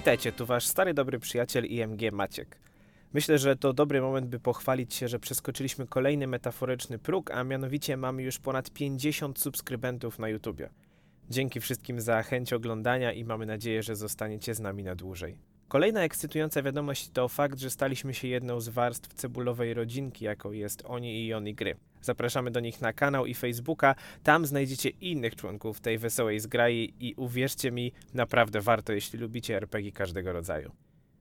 Witajcie, tu wasz stary dobry przyjaciel IMG Maciek. Myślę, że to dobry moment, by pochwalić się, że przeskoczyliśmy kolejny metaforyczny próg, a mianowicie mamy już ponad 50 subskrybentów na YouTubie. Dzięki wszystkim za chęć oglądania i mamy nadzieję, że zostaniecie z nami na dłużej. Kolejna ekscytująca wiadomość to fakt, że staliśmy się jedną z warstw cebulowej rodzinki, jaką jest Oni i Oni Gry. Zapraszamy do nich na kanał i Facebooka, tam znajdziecie innych członków tej wesołej zgrai i uwierzcie mi, naprawdę warto, jeśli lubicie RPG każdego rodzaju.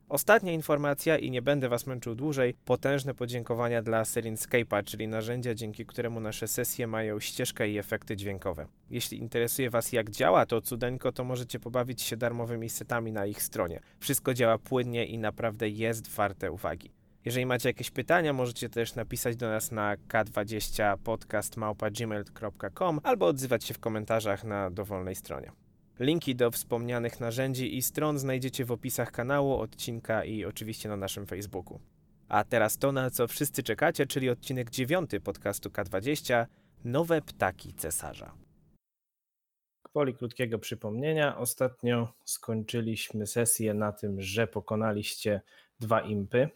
Ostatnia informacja i nie będę Was męczył dłużej. Potężne podziękowania dla Serinscape'a, czyli narzędzia, dzięki któremu nasze sesje mają ścieżkę i efekty dźwiękowe. Jeśli interesuje Was jak działa to cudeńko, to możecie pobawić się darmowymi setami na ich stronie. Wszystko działa płynnie i naprawdę jest warte uwagi. Jeżeli macie jakieś pytania, możecie też napisać do nas na k20podcast.gmail.com albo odzywać się w komentarzach na dowolnej stronie. Linki do wspomnianych narzędzi i stron znajdziecie w opisach kanału, odcinka i oczywiście na naszym Facebooku. A teraz to, na co wszyscy czekacie, czyli odcinek 9 podcastu K20 Nowe ptaki cesarza. Gwoli krótkiego przypomnienia, ostatnio skończyliśmy sesję na tym, że pokonaliście dwa impy,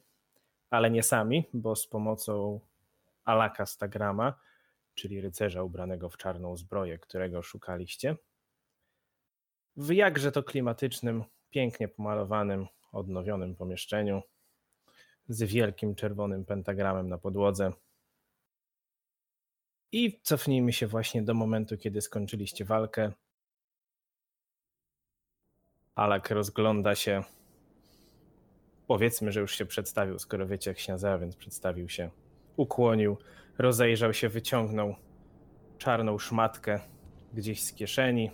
ale nie sami, bo z pomocą Alaka Stagrama, czyli rycerza ubranego w czarną zbroję, którego szukaliście w jakże to klimatycznym, pięknie pomalowanym, odnowionym pomieszczeniu z wielkim czerwonym pentagramem na podłodze. I cofnijmy się właśnie do momentu, kiedy skończyliście walkę. Alak rozgląda się. Powiedzmy, że już się przedstawił, skoro wiecie jak więc przedstawił się. Ukłonił, rozejrzał się, wyciągnął czarną szmatkę gdzieś z kieszeni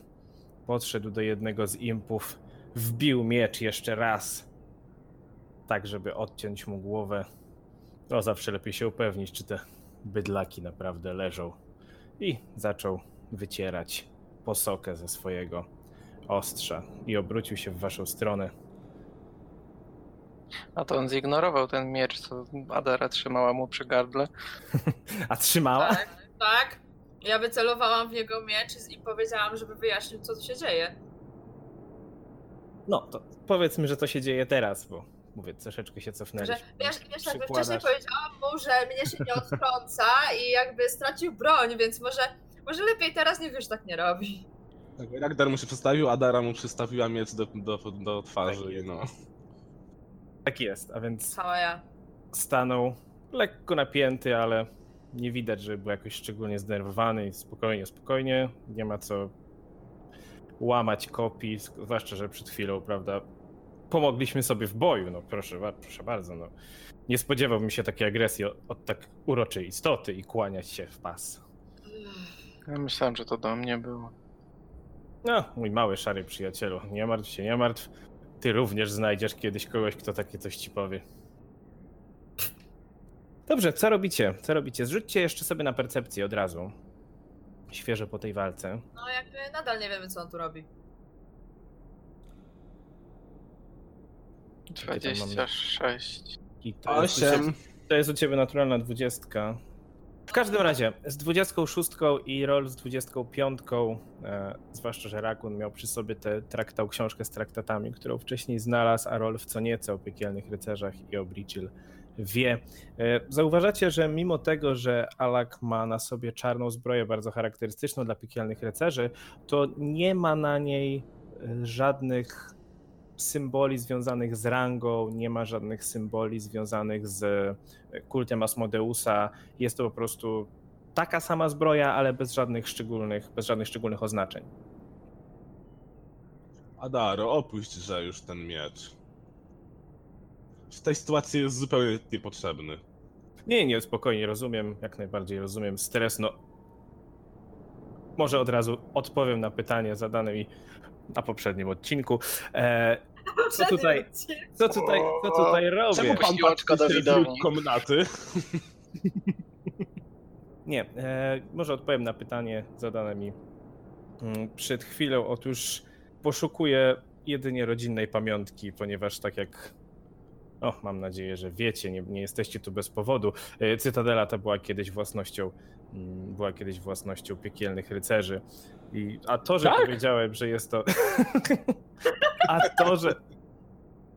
podszedł do jednego z impów, wbił miecz jeszcze raz, tak żeby odciąć mu głowę. No zawsze lepiej się upewnić, czy te bydlaki naprawdę leżą. I zaczął wycierać posokę ze swojego ostrza i obrócił się w waszą stronę. A to on zignorował ten miecz, co Adara trzymała mu przy gardle. A trzymała? Tak, tak. Ja wycelowałam w niego miecz i powiedziałam, żeby wyjaśnił, co tu się dzieje. No, to powiedzmy, że to się dzieje teraz, bo mówię, troszeczkę się Że, cofnęliśmy. wiesz, wiesz jakby wcześniej powiedziałam mu, że mnie się nie odtrąca i jakby stracił broń, więc może, może lepiej teraz nie wiesz, tak nie robi. Tak, Ragnar mu się przedstawił, Adara mu przystawiła miecz do, do, do twarzy. Tak i no. Tak jest, a więc Cała ja. stanął lekko napięty, ale nie widać, żeby był jakoś szczególnie zdenerwowany i spokojnie, spokojnie. Nie ma co łamać kopii, zwłaszcza, że przed chwilą, prawda, pomogliśmy sobie w boju, no proszę, proszę bardzo, no. Nie spodziewałbym się takiej agresji od, od tak uroczej istoty i kłaniać się w pas. Ja myślałem, że to do mnie było. No, mój mały szary przyjacielu, nie martw się, nie martw. Ty również znajdziesz kiedyś kogoś, kto takie coś ci powie. Dobrze, co robicie? Co robicie? Zrzućcie jeszcze sobie na percepcję od razu. Świeżo po tej walce. No jakby nadal nie wiemy, co on tu robi. tam mamy? 26. I to, jest, u ciebie- Osiem. to jest u ciebie naturalna dwudziestka. W każdym razie, z 26 i roll z 25, e, zwłaszcza, że Rakun miał przy sobie tę traktał, książkę z traktatami, którą wcześniej znalazł, a roll w co nieco o piekielnych rycerzach i o wie. E, zauważacie, że mimo tego, że Alak ma na sobie czarną zbroję bardzo charakterystyczną dla piekielnych rycerzy, to nie ma na niej e, żadnych symboli związanych z rangą, nie ma żadnych symboli związanych z e, kultem Asmodeusa. Jest to po prostu taka sama zbroja, ale bez żadnych szczególnych, bez żadnych szczególnych oznaczeń. Adaro, opuść że już ten miecz. W tej sytuacji jest zupełnie niepotrzebny. Nie, nie, spokojnie, rozumiem, jak najbardziej rozumiem. Stres, no. Może od razu odpowiem na pytanie zadane mi na poprzednim odcinku. E, co tutaj, co tutaj, co tutaj robię? Czemu pan patrzy róg komnaty? Nie, e, może odpowiem na pytanie zadane mi mm, przed chwilą. Otóż poszukuję jedynie rodzinnej pamiątki, ponieważ tak jak. O, mam nadzieję, że wiecie, nie, nie jesteście tu bez powodu. E, Cytadela ta była kiedyś własnością, była kiedyś własnością piekielnych rycerzy. I, a to, że Tak? powiedziałem, że jest to. a to, że.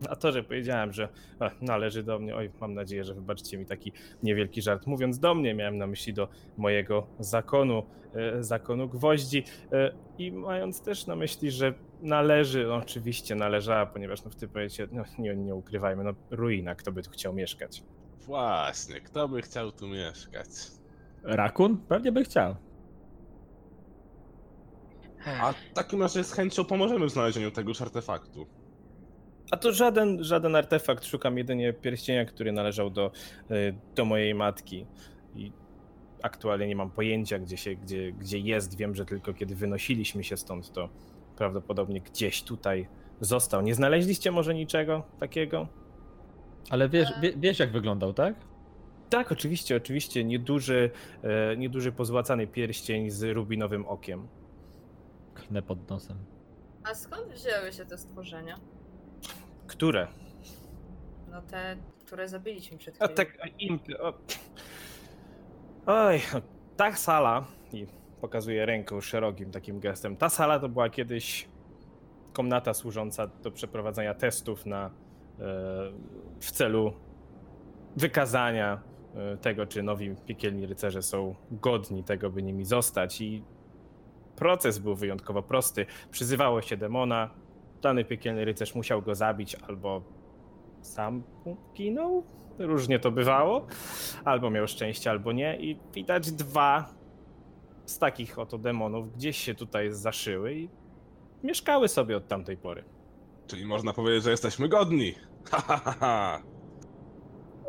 A to, że powiedziałem, że e, należy do mnie, oj, mam nadzieję, że wybaczycie mi taki niewielki żart. Mówiąc do mnie, miałem na myśli do mojego zakonu, e, zakonu gwoździ e, i mając też na myśli, że należy, no, oczywiście należała, ponieważ no, w tym powiecie, no, nie, nie ukrywajmy, no ruina, kto by tu chciał mieszkać. Właśnie, kto by chciał tu mieszkać? Rakun? Pewnie by chciał. A w takim razie z chęcią pomożemy w znalezieniu tegoż artefaktu. A to żaden, żaden artefakt, szukam jedynie pierścienia, który należał do, e, do mojej matki. I aktualnie nie mam pojęcia, gdzie, się, gdzie, gdzie jest. Wiem, że tylko kiedy wynosiliśmy się stąd, to prawdopodobnie gdzieś tutaj został. Nie znaleźliście może niczego takiego? Ale wiesz, wie, wiesz jak wyglądał, tak? Tak, oczywiście, oczywiście. Nieduży, e, nieduży pozłacany pierścień z rubinowym okiem. Knę pod nosem. A skąd wzięły się te stworzenia? Które? No te, które zabiliśmy przed A chwilą. tak, a impy. O. Oj, ta sala, i pokazuję ręką szerokim takim gestem, ta sala to była kiedyś komnata służąca do przeprowadzania testów na, e, w celu wykazania tego, czy nowi piekielni rycerze są godni tego, by nimi zostać. I proces był wyjątkowo prosty. Przyzywało się demona, dany piekielny rycerz musiał go zabić albo sam ginął. Różnie to bywało. Albo miał szczęście, albo nie. I widać dwa z takich oto demonów gdzieś się tutaj zaszyły i mieszkały sobie od tamtej pory. Czyli można powiedzieć, że jesteśmy godni. Ha, ha, ha, ha.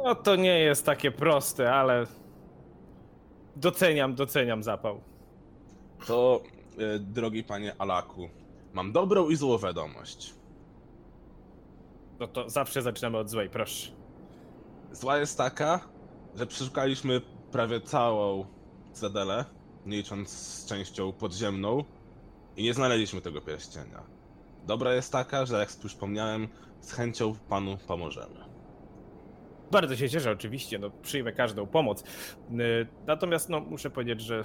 No to nie jest takie proste, ale doceniam, doceniam zapał. To, e, drogi panie Alaku, mam dobrą i złą wiadomość. No to zawsze zaczynamy od złej, proszę. Zła jest taka, że przeszukaliśmy prawie całą Cedelę, nie licząc z częścią podziemną, i nie znaleźliśmy tego pierścienia. Dobra jest taka, że jak już wspomniałem, z chęcią panu pomożemy. Bardzo się cieszę, oczywiście, no, przyjmę każdą pomoc. Y, Natomiast no, muszę powiedzieć, że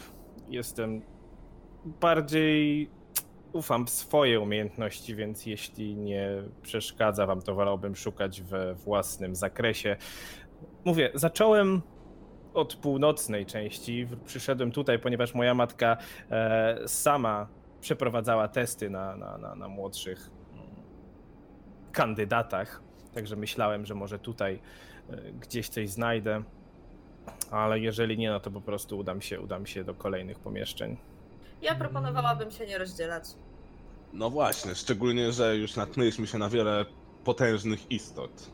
jestem bardziej ufam w swoje umiejętności, więc jeśli nie przeszkadza wam, to wolałbym szukać we własnym zakresie. Mówię, zacząłem od północnej części. Przyszedłem tutaj, ponieważ moja matka e, sama przeprowadzała testy na, na, na, na młodszych kandydatach. Także myślałem, że może tutaj gdzieś coś znajdę. Ale jeżeli nie, no to po prostu udam się, udam się do kolejnych pomieszczeń. Ja proponowałabym się nie rozdzielać. No właśnie, szczególnie, że już natknęliśmy się na wiele potężnych istot.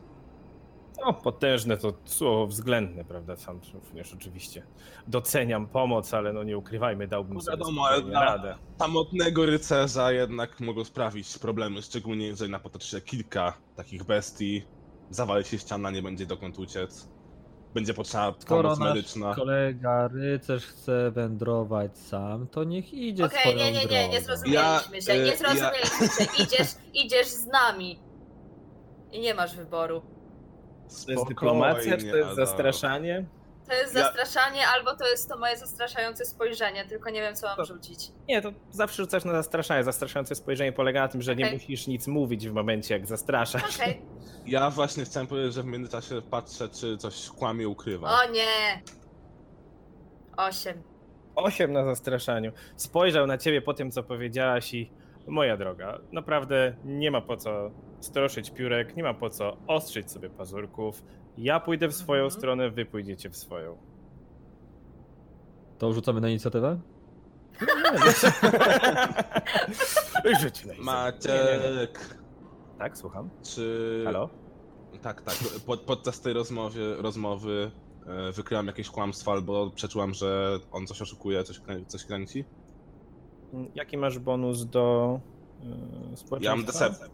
No, potężne to słowo względne, prawda? Sam również oczywiście doceniam pomoc, ale no nie ukrywajmy, dałbym No sobie wiadomo, ale- radę. Samotnego rycerza jednak mogą sprawić problemy, szczególnie jeżeli napotoczy się kilka takich bestii, zawali się ściana, nie będzie dokąd uciec. Będzie potrzeba Skoro pomoc nasz medyczna. kolega rycerz chce wędrować sam, to niech idzie Okej, swoją nie, nie, nie, nie drogą. zrozumieliśmy się, Ja, nie zrozumieliśmy się. Idziesz, idziesz z nami. I nie masz wyboru. To jest dyplomacja, czy to jest zastraszanie? To jest Ja- zastraszanie, albo to jest to moje zastraszające spojrzenie, tylko nie wiem, co mam To- rzucić. Nie, to zawsze rzucasz na zastraszanie. Zastraszające spojrzenie polega na tym, że nie Okej. musisz nic mówić w momencie, jak zastraszasz. Okej. Ja właśnie chciałem powiedzieć, że w międzyczasie patrzę, czy coś kłamie, ukrywa. O nie! Osiem. Osiem na zastraszaniu. Spojrzał na ciebie po tym, co powiedziałaś i moja droga, naprawdę nie ma po co stroszyć piórek, nie ma po co ostrzyć sobie pazurków. Ja pójdę w swoją Mhm. stronę, wy pójdziecie w swoją. To rzucamy na inicjatywę? Rzuć na. Maciek, Tak, słucham. czy... Halo? Tak, tak. Pod, podczas tej rozmowy, rozmowy e, wykryłam jakieś kłamstwo albo przeczułam, że on coś oszukuje, coś, coś kręci. Jaki masz bonus do yy, Ja społeczeństwa? mam decepcję.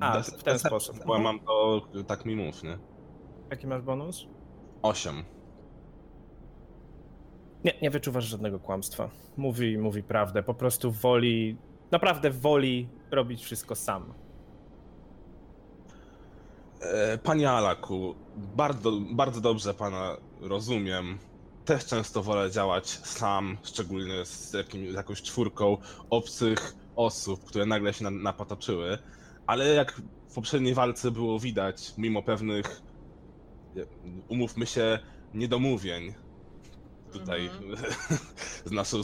A, w ten sposób. Bo mam to, tak mi mów, nie? Jaki masz bonus? Osiem. Nie, nie wyczuwasz żadnego kłamstwa. Mówi, mówi prawdę. Po prostu woli, naprawdę woli robić wszystko sam. E, Panie Alaku, bardzo, bardzo dobrze pana rozumiem. Też często wolę działać sam, szczególnie z jakim, jakąś czwórką obcych osób, które nagle się na, napotoczyły. Ale jak w poprzedniej walce było widać, mimo pewnych, umówmy się, niedomówień tutaj z naszą e,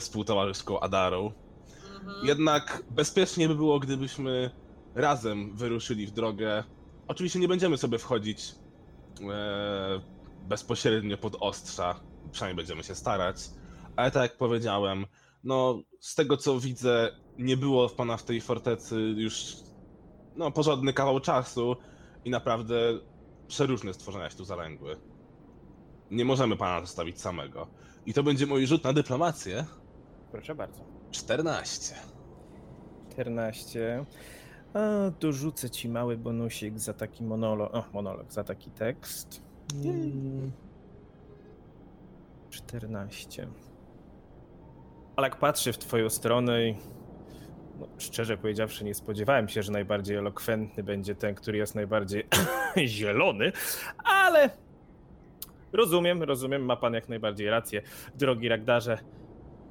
współtowarzyszką Adarą, Mhm. jednak bezpiecznie by było, gdybyśmy razem wyruszyli w drogę. Oczywiście nie będziemy sobie wchodzić e, bezpośrednio pod ostrza, przynajmniej będziemy się starać, ale tak jak powiedziałem, no z tego co widzę, nie było w pana w tej fortecy już no porządny kawał czasu i naprawdę przeróżne stworzenia się tu zalęgły. Nie możemy pana zostawić samego. I to będzie mój rzut na dyplomację. Proszę bardzo. 14. 14. A, dorzucę ci mały bonusik za taki monolog. O, monolog, za taki tekst. Mm. 14. Alek patrzy w twoją stronę i no, szczerze powiedziawszy, nie spodziewałem się, że najbardziej elokwentny będzie ten, który jest najbardziej zielony, ale rozumiem, rozumiem, ma pan jak najbardziej rację, drogi Ragdarze.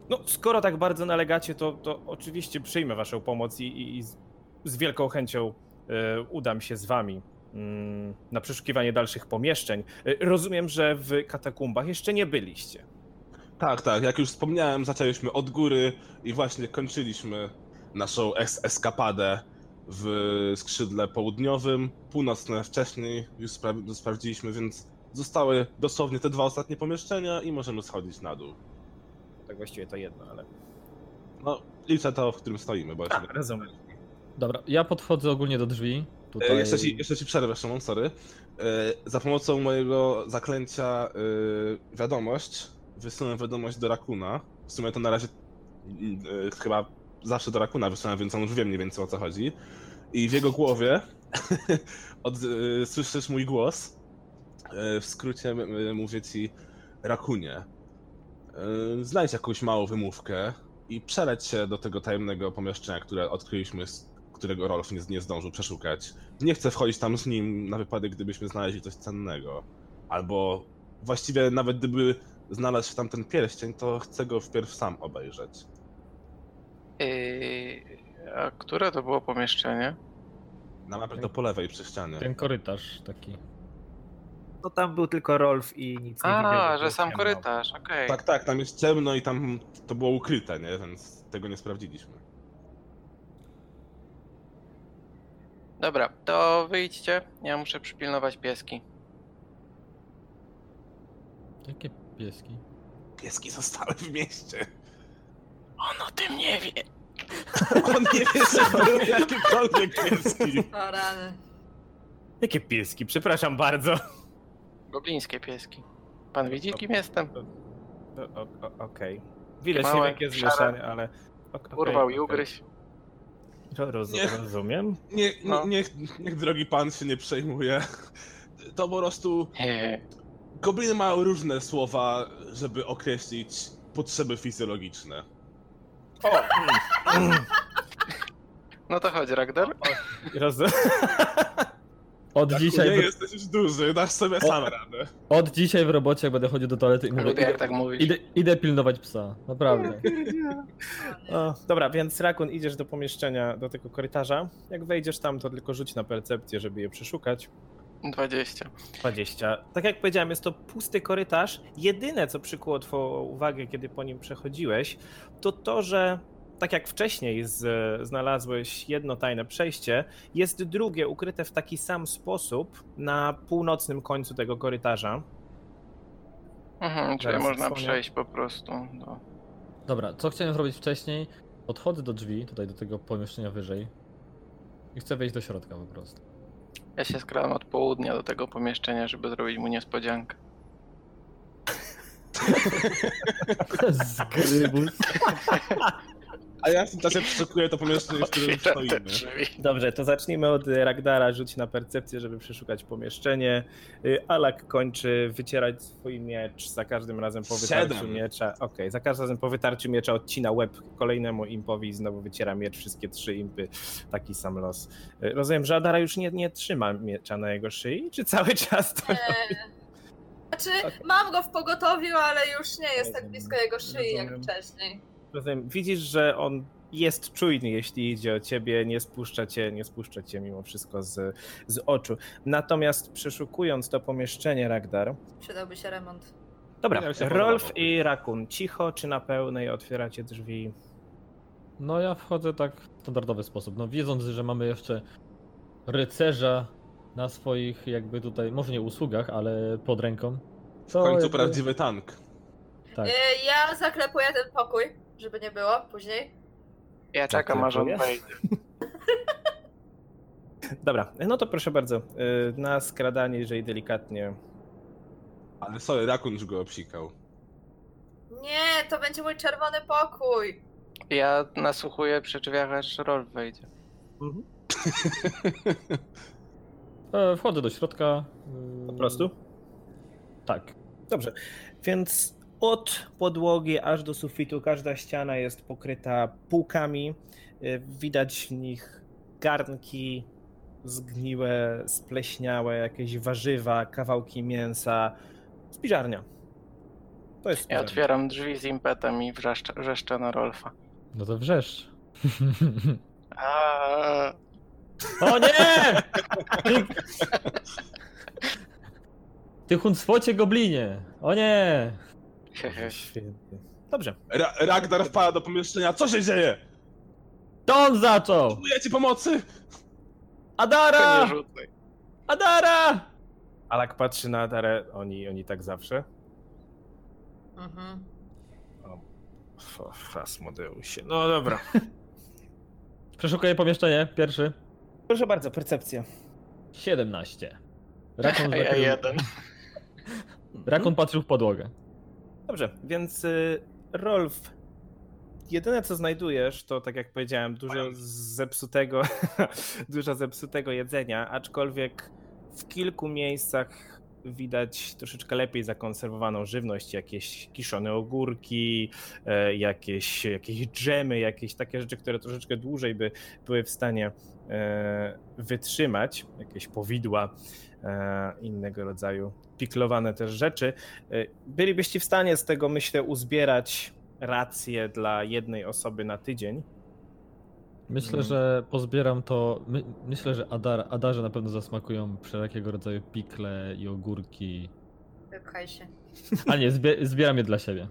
No, skoro tak bardzo nalegacie, to, to oczywiście przyjmę waszą pomoc i, i, z, z wielką chęcią e, udam się z wami mm, na przeszukiwanie dalszych pomieszczeń. E, rozumiem, że w katakumbach jeszcze nie byliście. Tak, tak, jak już wspomniałem, zaczęliśmy od góry i właśnie kończyliśmy naszą es eskapadę w skrzydle południowym. Północne wcześniej już spra sprawdziliśmy, więc zostały dosłownie te dwa ostatnie pomieszczenia i możemy schodzić na dół. Tak właściwie to jedno, ale. No, liczę to, w którym stoimy, bo. A, rozumiem. Dobra, ja podchodzę ogólnie do drzwi. E, Tutaj... Jeszcze ci, jeszcze ci przerwę, Szymon, sorry. E, Za pomocą mojego zaklęcia e, wiadomość wysyłam wiadomość do Rakuna. W sumie to na razie e, chyba zawsze do Rakuna wysyłam, więc on już wie mniej więcej o co chodzi. I w jego głowie od, e, słyszysz mój głos. E, W skrócie e, mówię ci Rakunie. e, Znajdź jakąś małą wymówkę i przeleć się do tego tajemnego pomieszczenia, które odkryliśmy którego Rolf nie, nie zdążył przeszukać. Nie chcę wchodzić tam z nim na wypadek, gdybyśmy znaleźli coś cennego. Albo właściwie nawet gdyby znalazł się tam ten pierścień, to chcę go wpierw sam obejrzeć. Yy, a które to było pomieszczenie? Na mapie to po lewej przy ścianie. Ten korytarz taki. No tam był tylko Rolf i nic nie. A, że sam ciemno. korytarz, okej. Tak, tak, tam jest ciemno i tam to było ukryte, nie? Więc tego nie sprawdziliśmy. Dobra, to wyjdźcie. Ja muszę przypilnować pieski. Jakie pieski? Pieski zostały w mieście. On o tym nie wie. On nie wie, że były jakiekolwiek pieski. O rany. Jakie pieski, przepraszam bardzo. Goblińskie pieski. Pan widzi, kim jestem? O- o- o- Okej. Widać Małe, niewielkie szare. zmieszanie, ale. ok- okej, Urwał i okej. ugryź. Ro- Roz, Nie. rozumiem. Nie, nie, No. niech, niech drogi pan się nie przejmuje. To po prostu Nie. Gobliny mają różne słowa, żeby określić potrzeby fizjologiczne. O, mm, No to chodź, Ragdar. Od Jak dzisiaj, nie w, jesteś już duży, dasz sobie sam radę. od dzisiaj w robocie, jak będę chodził do toalety i mówię, Lubię jak idę, tak mówisz. idę, idę pilnować psa. Naprawdę. o, dobra, więc Rakun idziesz do pomieszczenia, do tego korytarza. Jak wejdziesz tam, to tylko rzuć na percepcję, żeby je przeszukać. 20. 20. Tak jak powiedziałem, jest to pusty korytarz. Jedyne, co przykuło Twoją uwagę, kiedy po nim przechodziłeś, to to, że tak jak wcześniej z, znalazłeś jedno tajne przejście, jest drugie ukryte w taki sam sposób na północnym końcu tego korytarza. Mhm, czyli można odsłonię. przejść po prostu. Do... Dobra, co chciałem zrobić wcześniej? Podchodzę do drzwi, tutaj do tego pomieszczenia wyżej. I chcę wejść do środka po prostu. Ja się skradam od południa do tego pomieszczenia, żeby zrobić mu niespodziankę. Zgrybus. A ja w tym czasie przeszukuję to pomieszczenie, w którym stoimy. Dobrze, to zacznijmy od Ragdara. Rzuć na percepcję, żeby przeszukać pomieszczenie. Y, Alak kończy wycierać swój miecz za każdym razem po wytarciu Siedem. miecza. Okej, za każdym razem po wytarciu miecza odcina łeb kolejnemu impowi i znowu wyciera miecz. Wszystkie trzy impy. Taki sam los. Y, Rozumiem, że Adara już nie, nie trzyma miecza na jego szyi, czy cały czas to... Nie. Znaczy, mam go w pogotowiu, ale już nie jest tak blisko jego szyi jak wcześniej. Rozumiem. Widzisz, że on jest czujny, jeśli idzie o ciebie, nie spuszcza cię, nie spuszcza cię mimo wszystko z, z oczu. Natomiast przeszukując to pomieszczenie, Ragdar, Przydałby się remont. Dobra, Ja się podoba Rolf i Rakun, cicho czy na pełnej otwieracie drzwi? No ja wchodzę tak w standardowy sposób. No wiedząc, że mamy jeszcze rycerza na swoich jakby tutaj, może nie usługach, ale pod ręką. W To końcu jakby- prawdziwy tank. Tak. Y, Ja zaklepuję ten pokój, żeby nie było później. Ja czekam aż on wejdzie. Dobra, no to proszę bardzo, y, na skradanie, jeżeli delikatnie. Ale sorry, Rakun już go obsikał. Nie, to będzie mój czerwony pokój. Ja nasłuchuję przy drzwiach, aż Rolf wejdzie. E, Wchodzę do środka. Po prostu? Tak. Dobrze, więc od podłogi aż do sufitu każda ściana jest pokryta półkami. Y, Widać w nich garnki zgniłe, spleśniałe, jakieś warzywa, kawałki mięsa. Spiżarnia. To jest Ja otwieram drzwi z impetem i wrzeszczę, wrzeszczę na Rolfa. No to wrzeszcz. Aaaa. O nie! Ty, Ty huncwocie goblinie! O nie! Świetnie. Dobrze. Ra Ragnar wpada do pomieszczenia. Co się dzieje? To on zaczął! Potrzebujecie pomocy? Adara! Nie rzucaj. Adara! Alak patrzy na Adarę, oni, oni tak zawsze. Mhm. O, Fasmodeusie. No dobra. Przeszukuję pomieszczenie, pierwszy. Proszę bardzo, percepcja. 17. Rakon, ja zakrył- jeden. Rakon patrzył w podłogę. Dobrze, więc y, Rolf, jedyne co znajdujesz, to tak jak powiedziałem, dużo zepsutego, dużo zepsutego jedzenia, aczkolwiek w kilku miejscach widać troszeczkę lepiej zakonserwowaną żywność, jakieś kiszone ogórki, e, jakieś, jakieś dżemy, jakieś takie rzeczy, które troszeczkę dłużej by były w stanie e, wytrzymać, jakieś powidła, innego rodzaju piklowane też rzeczy. E, Bylibyście w stanie z tego, myślę, uzbierać rację dla jednej osoby na tydzień. Myślę, Mm. że pozbieram to. My, myślę, że Adar, Adarze na pewno zasmakują wszelkiego rodzaju pikle i ogórki. Wypchaj się. A nie, zbie, zbieram je dla siebie.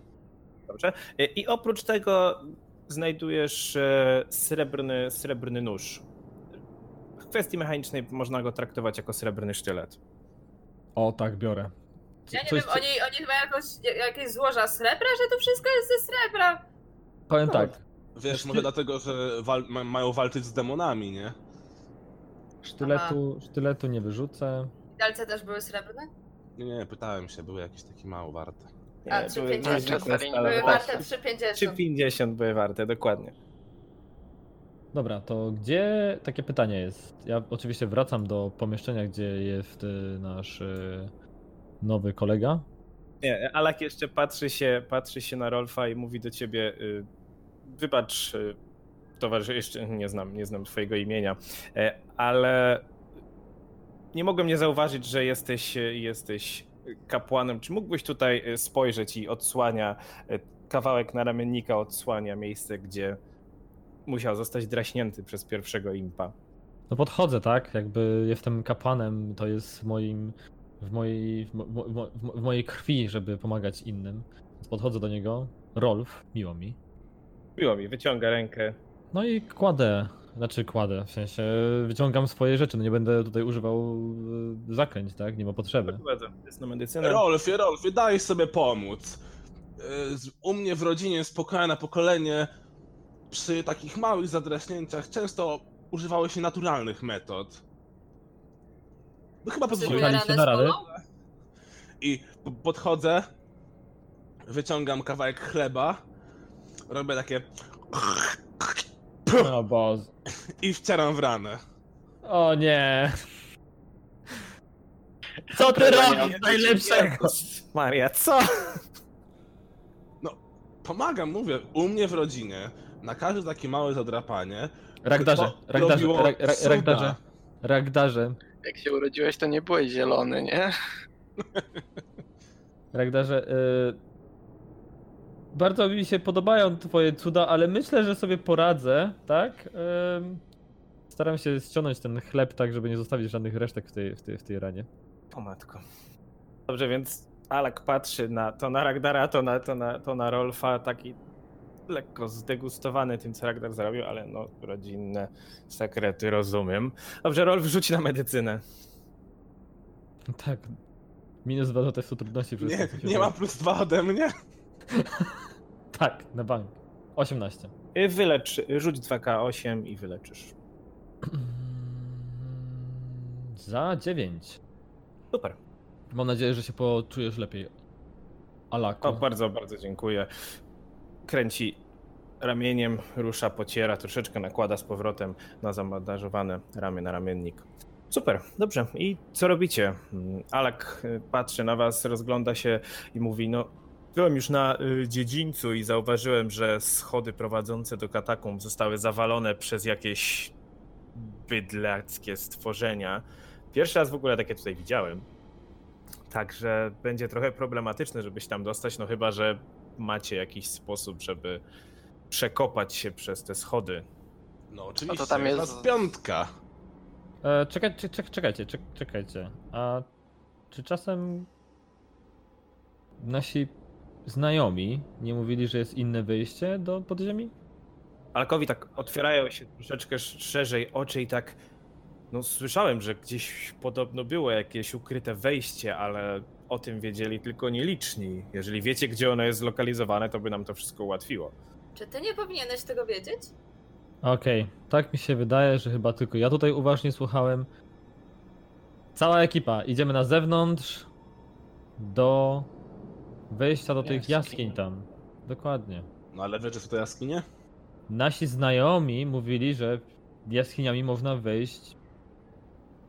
Dobrze? E, I oprócz tego znajdujesz e, srebrny, srebrny nóż. W kwestii mechanicznej można go traktować jako srebrny sztylet. O, tak, biorę. Ja nie Coś, wiem, co- oni, oni mają jakąś, jakieś złoża srebra, że to wszystko jest ze srebra. Powiem No. tak. Wiesz, może dlatego, że wal ma mają walczyć z demonami, nie? Sztyletu, sztyletu nie wyrzucę. Dalce też były srebrne? Nie, nie, pytałem się, były jakieś takie mało warte. A, Nie, trzy były pięćdziesiąt. niezwykle Były warte 3,50. 3,50 były warte, dokładnie. Dobra, to gdzie takie pytanie jest? Ja oczywiście wracam do pomieszczenia, gdzie jest y, nasz y, nowy kolega. Nie, Alak jeszcze patrzy się, patrzy się na Rolfa i mówi do ciebie, y, wybacz, towarzyszu, jeszcze nie znam, nie znam twojego imienia, e, ale nie mogłem nie zauważyć, że jesteś, jesteś kapłanem. Czy mógłbyś tutaj spojrzeć i odsłania, y, kawałek naramiennika odsłania miejsce, gdzie musiał zostać draśnięty przez pierwszego impa. No podchodzę, tak? Jakby jestem kapłanem, to jest w moim. W mojej, w, mo, w, mo, w mo- w mojej krwi, żeby pomagać innym. Więc podchodzę do niego. Rolf, miło mi. Miło mi, wyciąga rękę. No i kładę, znaczy kładę, w sensie wyciągam swoje rzeczy, no nie będę tutaj używał y, zaklęć, tak? Nie ma potrzeby. Bardzo, jest na medycynę. Rolfie, Rolfie, daj sobie pomóc. Z- U mnie w rodzinie spokojne pokolenie przy takich małych zadraśnięciach często używało się naturalnych metod. No chyba pozwolę. Słuchaj. Wybierane na kolą? I p- podchodzę, wyciągam kawałek chleba, robię takie O Boże. i wcieram w ranę. O nie. Co ty robisz najlepszego? Maria, co? Pomagam, mówię, u mnie w rodzinie, na każde takie małe zadrapanie, Ragdarze, ragdarze, robiło ra, ra, cuda. ragdarze, ragdarze, Jak się urodziłeś, to nie byłeś zielony, nie? ragdarze. Y... bardzo mi się podobają twoje cuda, ale myślę, że sobie poradzę, tak? Staram się ściągnąć ten chleb tak, żeby nie zostawić żadnych resztek w tej, w tej, w tej ranie. O matko. Dobrze, więc Alak patrzy na to na Ragdara, to na, to na, to na Rolfa, taki lekko zdegustowany tym, co Ragdar zrobił, ale no, rodzinne sekrety rozumiem. Dobrze, Rolf rzuci na medycynę. Tak. Minus dwa do testu trudności. przez Nie, nie ma plus dwa ode mnie? Tak, na bank. 18. Y, Wylecz, rzuć 2K8 i wyleczysz. Za 9. Super. Mam nadzieję, że się poczujesz lepiej. Alako. O, bardzo, bardzo dziękuję. Kręci ramieniem, rusza, pociera, troszeczkę nakłada z powrotem na zabandażowane ramię na ramiennik. Super, dobrze. I co robicie? Mm, Alek y, patrzy na was, rozgląda się i mówi, no byłem już na y, dziedzińcu i zauważyłem, że schody prowadzące do katakumb zostały zawalone przez jakieś bydlackie stworzenia. Pierwszy raz w ogóle takie tutaj widziałem. Także będzie trochę problematyczne, żeby się tam dostać, no chyba, że macie jakiś sposób, żeby przekopać się przez te schody. No oczywiście, to tam jest- jest piątka. E, czekaj, czek, czek, czekajcie, czek, czekajcie. A czy czasem nasi znajomi nie mówili, że jest inne wyjście do podziemi? Alkowi tak otwierają się troszeczkę sz- szerzej oczy i tak. No, słyszałem, że gdzieś podobno było jakieś ukryte wejście, ale o tym wiedzieli tylko nieliczni. Jeżeli wiecie, gdzie ono jest zlokalizowane, to by nam to wszystko ułatwiło. Czy ty nie powinieneś tego wiedzieć? Okej, tak mi się wydaje, że chyba tylko ja tutaj uważnie słuchałem. Cała ekipa, idziemy na zewnątrz do wejścia do tych Jaskiń. tam. Dokładnie. No ale wiesz, że są to jaskinie? Nasi znajomi mówili, że jaskiniami można wejść.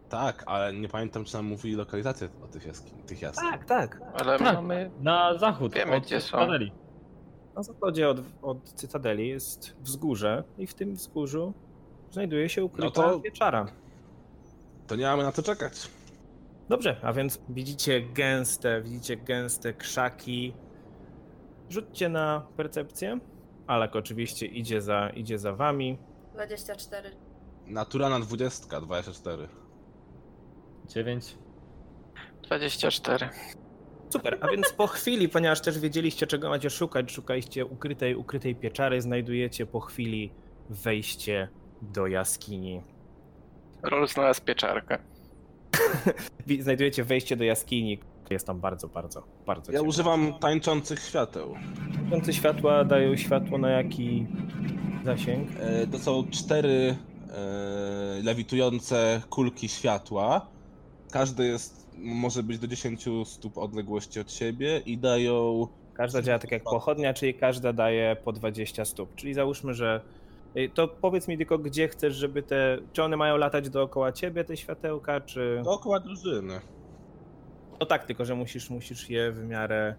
Tak, ale nie pamiętam, czy nam mówili lokalizację o tych jaskiń. Tych jaskiń. tak. Ale Tak. mamy... Na zachód Wiemy, od gdzie są. Cytadeli. Na zachodzie od, od Cytadeli jest wzgórze i w tym wzgórzu znajduje się ukryta No to- pieczara. To nie mamy na to czekać. Dobrze, a więc widzicie gęste, widzicie gęste krzaki. Rzućcie na percepcję. Alek oczywiście idzie za, idzie za wami. 24. Naturalna dwudziestka, 24. 9. 24. Super, a więc po chwili, ponieważ też wiedzieliście czego macie szukać, szukaliście ukrytej, ukrytej pieczary, znajdujecie po chwili wejście do jaskini. Rol znalazł pieczarkę. Znajdujecie wejście do jaskini. Jest tam bardzo, bardzo, bardzo Ja używam tańczących świateł. Tańczące światła dają światło na jaki zasięg? E, To są cztery e, lewitujące kulki światła. Każde jest, może być do 10 stóp odległości od siebie i dają Każda działa tak jak pochodnia, czyli każda daje po 20 stóp. Czyli załóżmy, że y, to powiedz mi tylko, gdzie chcesz, żeby te. Czy one mają latać dookoła ciebie, te światełka, czy. dookoła drużyny. No tak, tylko że musisz, musisz je w miarę.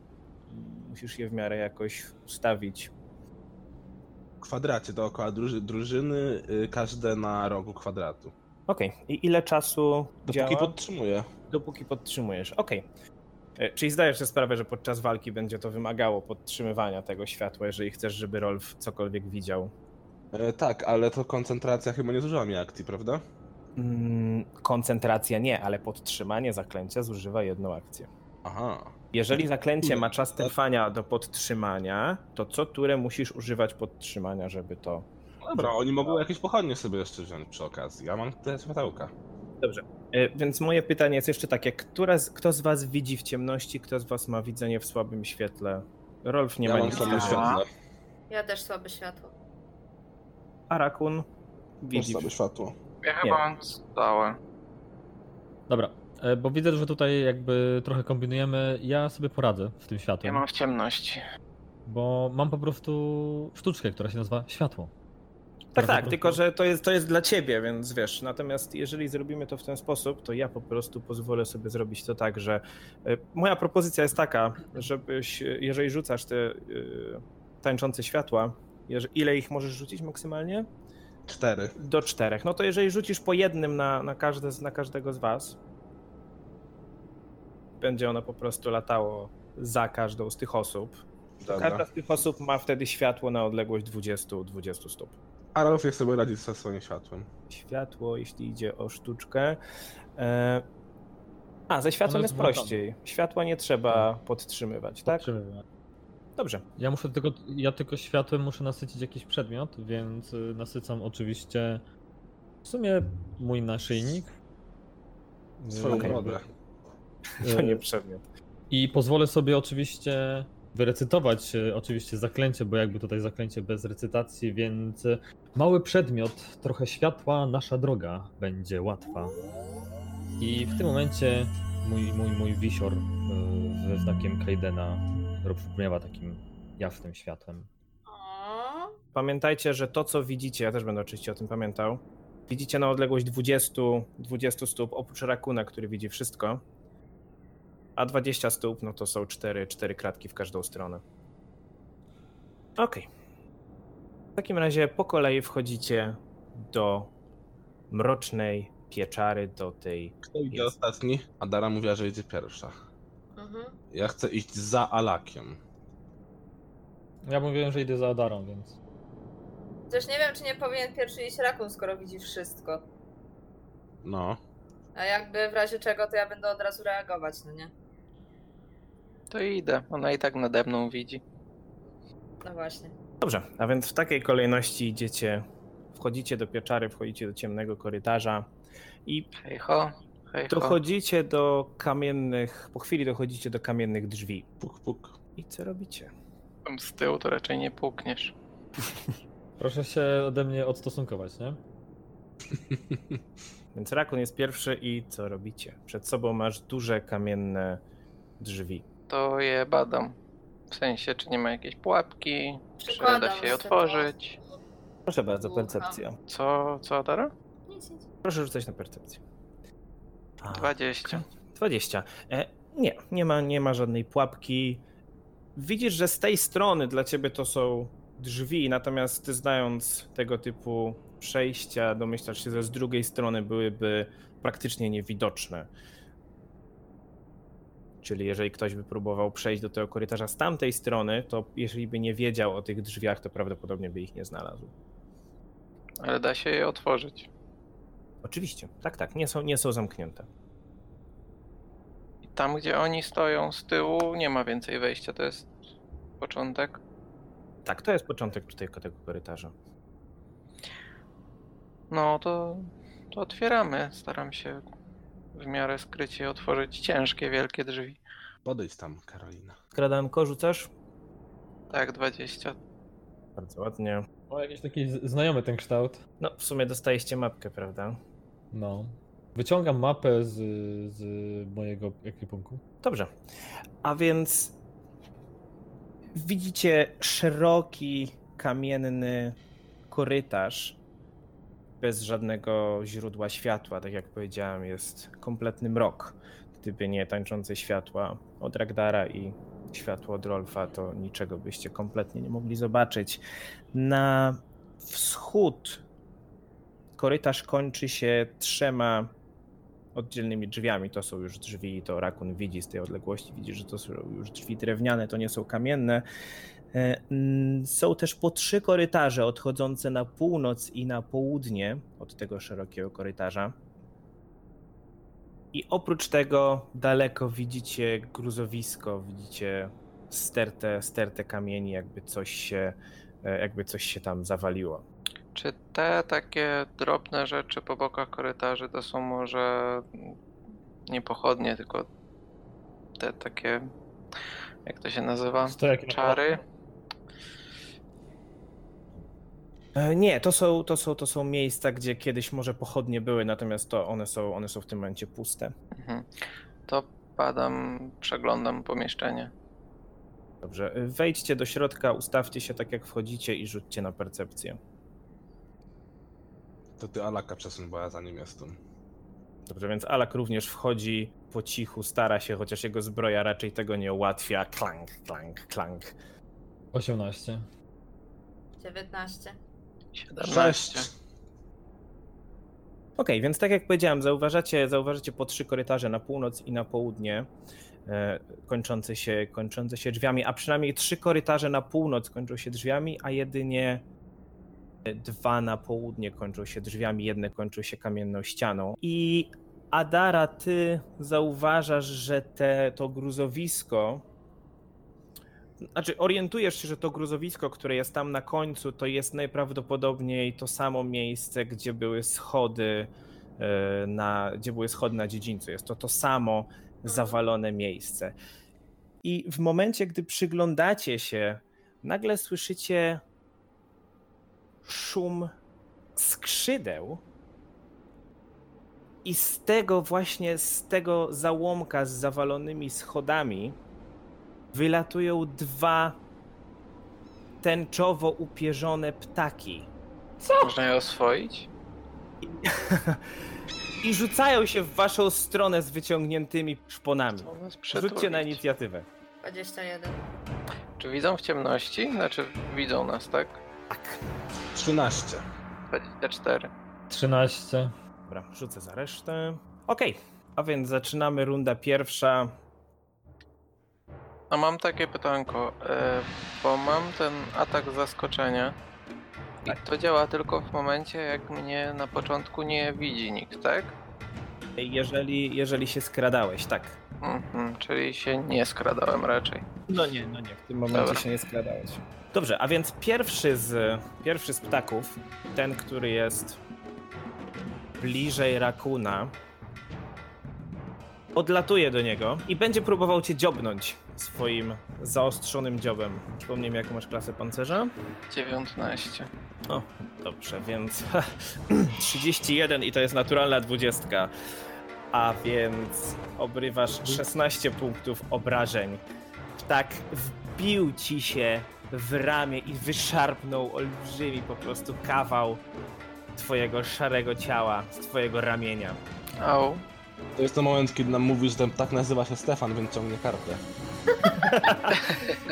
Musisz je w miarę jakoś ustawić. W kwadracie dookoła druży, drużyny, y, każde na rogu kwadratu. Okej, i ile czasu Dopóki działa? podtrzymuję. Dopóki podtrzymujesz. Okej. E, Czyli zdajesz sobie sprawę, że podczas walki będzie to wymagało podtrzymywania tego światła, jeżeli chcesz, żeby Rolf cokolwiek widział. E, tak, ale to koncentracja chyba nie zużyła mi akcji, prawda? Mm, koncentracja nie, ale podtrzymanie zaklęcia zużywa jedną akcję. Aha. Jeżeli zaklęcie ma czas trwania do podtrzymania, to co turę musisz używać podtrzymania, żeby to. Dobra, oni mogą jakieś pochodnie sobie jeszcze wziąć przy okazji. Ja mam te światełka. Dobrze. E, Więc moje pytanie jest jeszcze takie: która z, kto z Was widzi w ciemności, kto z Was ma widzenie w słabym świetle? Rolf nie ja ma mam nic. nie świetle. Ja też słabe światło. A Rakun widzi. sobie światło. Ja chyba mam stałe. Dobra, e, bo widzę, że tutaj jakby trochę kombinujemy. Ja sobie poradzę w tym Ja światłem, mam w ciemności. bo mam po prostu sztuczkę, która się nazywa światło. Tak, tak, tylko że to jest, to jest dla ciebie, więc wiesz. Natomiast jeżeli zrobimy to w ten sposób, to ja po prostu pozwolę sobie zrobić to tak, że e, moja propozycja jest taka, żebyś, e, jeżeli rzucasz te e, tańczące światła, ile ich możesz rzucić maksymalnie? Cztery. Do czterech. No to jeżeli rzucisz po jednym na, na, każde, na każdego z was, będzie ono po prostu latało za każdą z tych osób. Dobra. Każda z tych osób ma wtedy światło na odległość 20-20 stóp. A Rolf niech sobie radzi ze swoim światłem. Światło, jeśli idzie o sztuczkę. E... A, ze światłem jest jest włączone. prościej. Światła nie trzeba podtrzymywać, tak? Podtrzymywać. Dobrze. Ja muszę tylko, ja tylko światłem muszę nasycić jakiś przedmiot, więc y, nasycam oczywiście w sumie mój naszyjnik. Swoją Okej. brodę. To Y, nie przedmiot. I pozwolę sobie oczywiście wyrecytować y, oczywiście zaklęcie, bo jakby tutaj zaklęcie bez recytacji, więc y, mały przedmiot, trochę światła, nasza droga będzie łatwa. I w tym momencie mój, mój, mój wisior y, w znakiem Kaidena przypomniała takim jasnym światłem. Pamiętajcie, że to co widzicie, ja też będę oczywiście o tym pamiętał, widzicie na odległość 20, 20 stóp, oprócz Rakuna, który widzi wszystko, a 20 stóp, no to są 4, 4 kratki w każdą stronę. Okej. W takim razie po kolei wchodzicie do mrocznej pieczary, do tej... Kto idzie Jest. ostatni? Adara mówiła, że idzie pierwsza. mhm. Ja chcę iść za Alakiem. Ja mówiłem, że idę za Adarą, więc. Też nie wiem, czy nie powinien pierwszy iść rakun, skoro widzi wszystko. No. A jakby w razie czego, to ja będę od razu reagować, no nie? To idę. Ona i tak nade mną widzi. No właśnie. Dobrze, a więc w takiej kolejności idziecie, wchodzicie do pieczary, wchodzicie do ciemnego korytarza i Hej ho, hej ho. Dochodzicie do kamiennych, po chwili dochodzicie do kamiennych drzwi. Puk, puk. I co robicie? Tam Z tyłu to raczej nie pukniesz. Proszę się ode mnie odstosunkować, nie? Więc Rakun jest pierwszy i co robicie? Przed sobą masz duże kamienne drzwi. To je badam. W sensie, czy nie ma jakiejś pułapki, czy Przykładam da się je otworzyć. Proszę bardzo, Słucham. percepcja. Co, co Adara? Nic, nic. Proszę rzucać na percepcję. A, 20. 20. E, nie, nie ma, nie ma żadnej pułapki. Widzisz, że z tej strony dla ciebie to są drzwi, natomiast ty znając tego typu przejścia, domyślasz się, że z drugiej strony byłyby praktycznie niewidoczne. Czyli jeżeli ktoś by próbował przejść do tego korytarza z tamtej strony, to jeżeli by nie wiedział o tych drzwiach, to prawdopodobnie by ich nie znalazł. Ale da się je otworzyć. Oczywiście, tak, tak, nie są, nie są zamknięte. I tam, gdzie oni stoją z tyłu, nie ma więcej wejścia. To jest początek. Tak, to jest początek tutaj tego korytarza. No to, to otwieramy. Staram się w miarę skrycie otworzyć ciężkie, wielkie drzwi. Podejdź tam, Karolina. Skradanko rzucasz? Tak, 20. Bardzo ładnie. O, jakiś taki z- znajomy ten kształt. No, w sumie dostaliście mapkę, prawda? No. Wyciągam mapę z, z mojego ekwipunku. Dobrze. A więc widzicie szeroki, kamienny korytarz bez żadnego źródła światła. Tak jak powiedziałem, jest kompletny mrok. Gdyby nie tańczące światła od Ragdara i światło od Rolfa, to niczego byście kompletnie nie mogli zobaczyć. Na wschód korytarz kończy się trzema oddzielnymi drzwiami. To są już drzwi, to Rakun widzi z tej odległości, widzi, że to są już drzwi drewniane, to nie są kamienne. E, mm, Są też po trzy korytarze odchodzące na północ i na południe od tego szerokiego korytarza. I oprócz tego daleko widzicie gruzowisko, widzicie stertę, stertę kamieni, jakby coś się, e, jakby coś się tam zawaliło. Czy te takie drobne rzeczy po bokach korytarzy to są może nie pochodnie, tylko te takie, jak to się nazywa? Stojaki Czary? E, Nie, to są, to, są, to są miejsca, gdzie kiedyś może pochodnie były, natomiast to one są, one są w tym momencie puste. Mhm. To badam, przeglądam pomieszczenie. Dobrze, e, wejdźcie do środka, ustawcie się tak jak wchodzicie i rzućcie na percepcję. To ty Alaka przesuń, bo ja za nim jestem. Dobrze, więc Alak również wchodzi po cichu, stara się, chociaż jego zbroja raczej tego nie ułatwia. Klank, klank, klank. 18. 19. 17. Sześć. Okej, więc tak jak powiedziałem, zauważacie, zauważacie po trzy korytarze na północ i na południe. e, kończący się, kończący się drzwiami, a przynajmniej trzy korytarze na północ kończą się drzwiami, a jedynie dwa na południe kończą się drzwiami, jedne kończą się kamienną ścianą. I Adara, ty zauważasz, że te, to gruzowisko, znaczy orientujesz się, że to gruzowisko, które jest tam na końcu, to jest najprawdopodobniej to samo miejsce, gdzie były schody e, na, gdzie były schody na dziedzińcu. Jest to to samo zawalone miejsce. I w momencie, gdy przyglądacie się, nagle słyszycie szum skrzydeł. I z tego właśnie, z tego załomka z zawalonymi schodami wylatują dwa tęczowo upierzone ptaki. Można je oswoić? I rzucają się w waszą stronę z wyciągniętymi szponami. Co nas Rzućcie na inicjatywę. 21. Czy widzą w ciemności? Znaczy widzą nas, tak? Tak. 13. 24. 13. Dobra, rzucę za resztę. Okej, a więc zaczynamy runda pierwsza. A mam takie pytanko, e, bo mam ten atak zaskoczenia i Tak. to działa tylko w momencie, jak mnie na początku nie widzi nikt, tak? Jeżeli, jeżeli się skradałeś, tak. Mhm, czyli się nie skradałem raczej. No nie, no nie, w tym momencie Dobra. się nie skradałeś. Dobrze, a więc pierwszy z, pierwszy z ptaków, ten, który jest bliżej rakuna, odlatuje do niego i będzie próbował cię dziobnąć swoim zaostrzonym dziobem. Przypomnij mi, jaką masz klasę pancerza? 19. O, dobrze, więc 31 i to jest naturalna dwudziestka. A więc obrywasz 16 punktów obrażeń. Ptak wbił ci się w ramię i wyszarpnął olbrzymi po prostu kawał twojego szarego ciała z twojego ramienia. Au. To jest ten moment, kiedy nam mówisz, że ten ptak nazywa się Stefan, więc ciągnie kartę.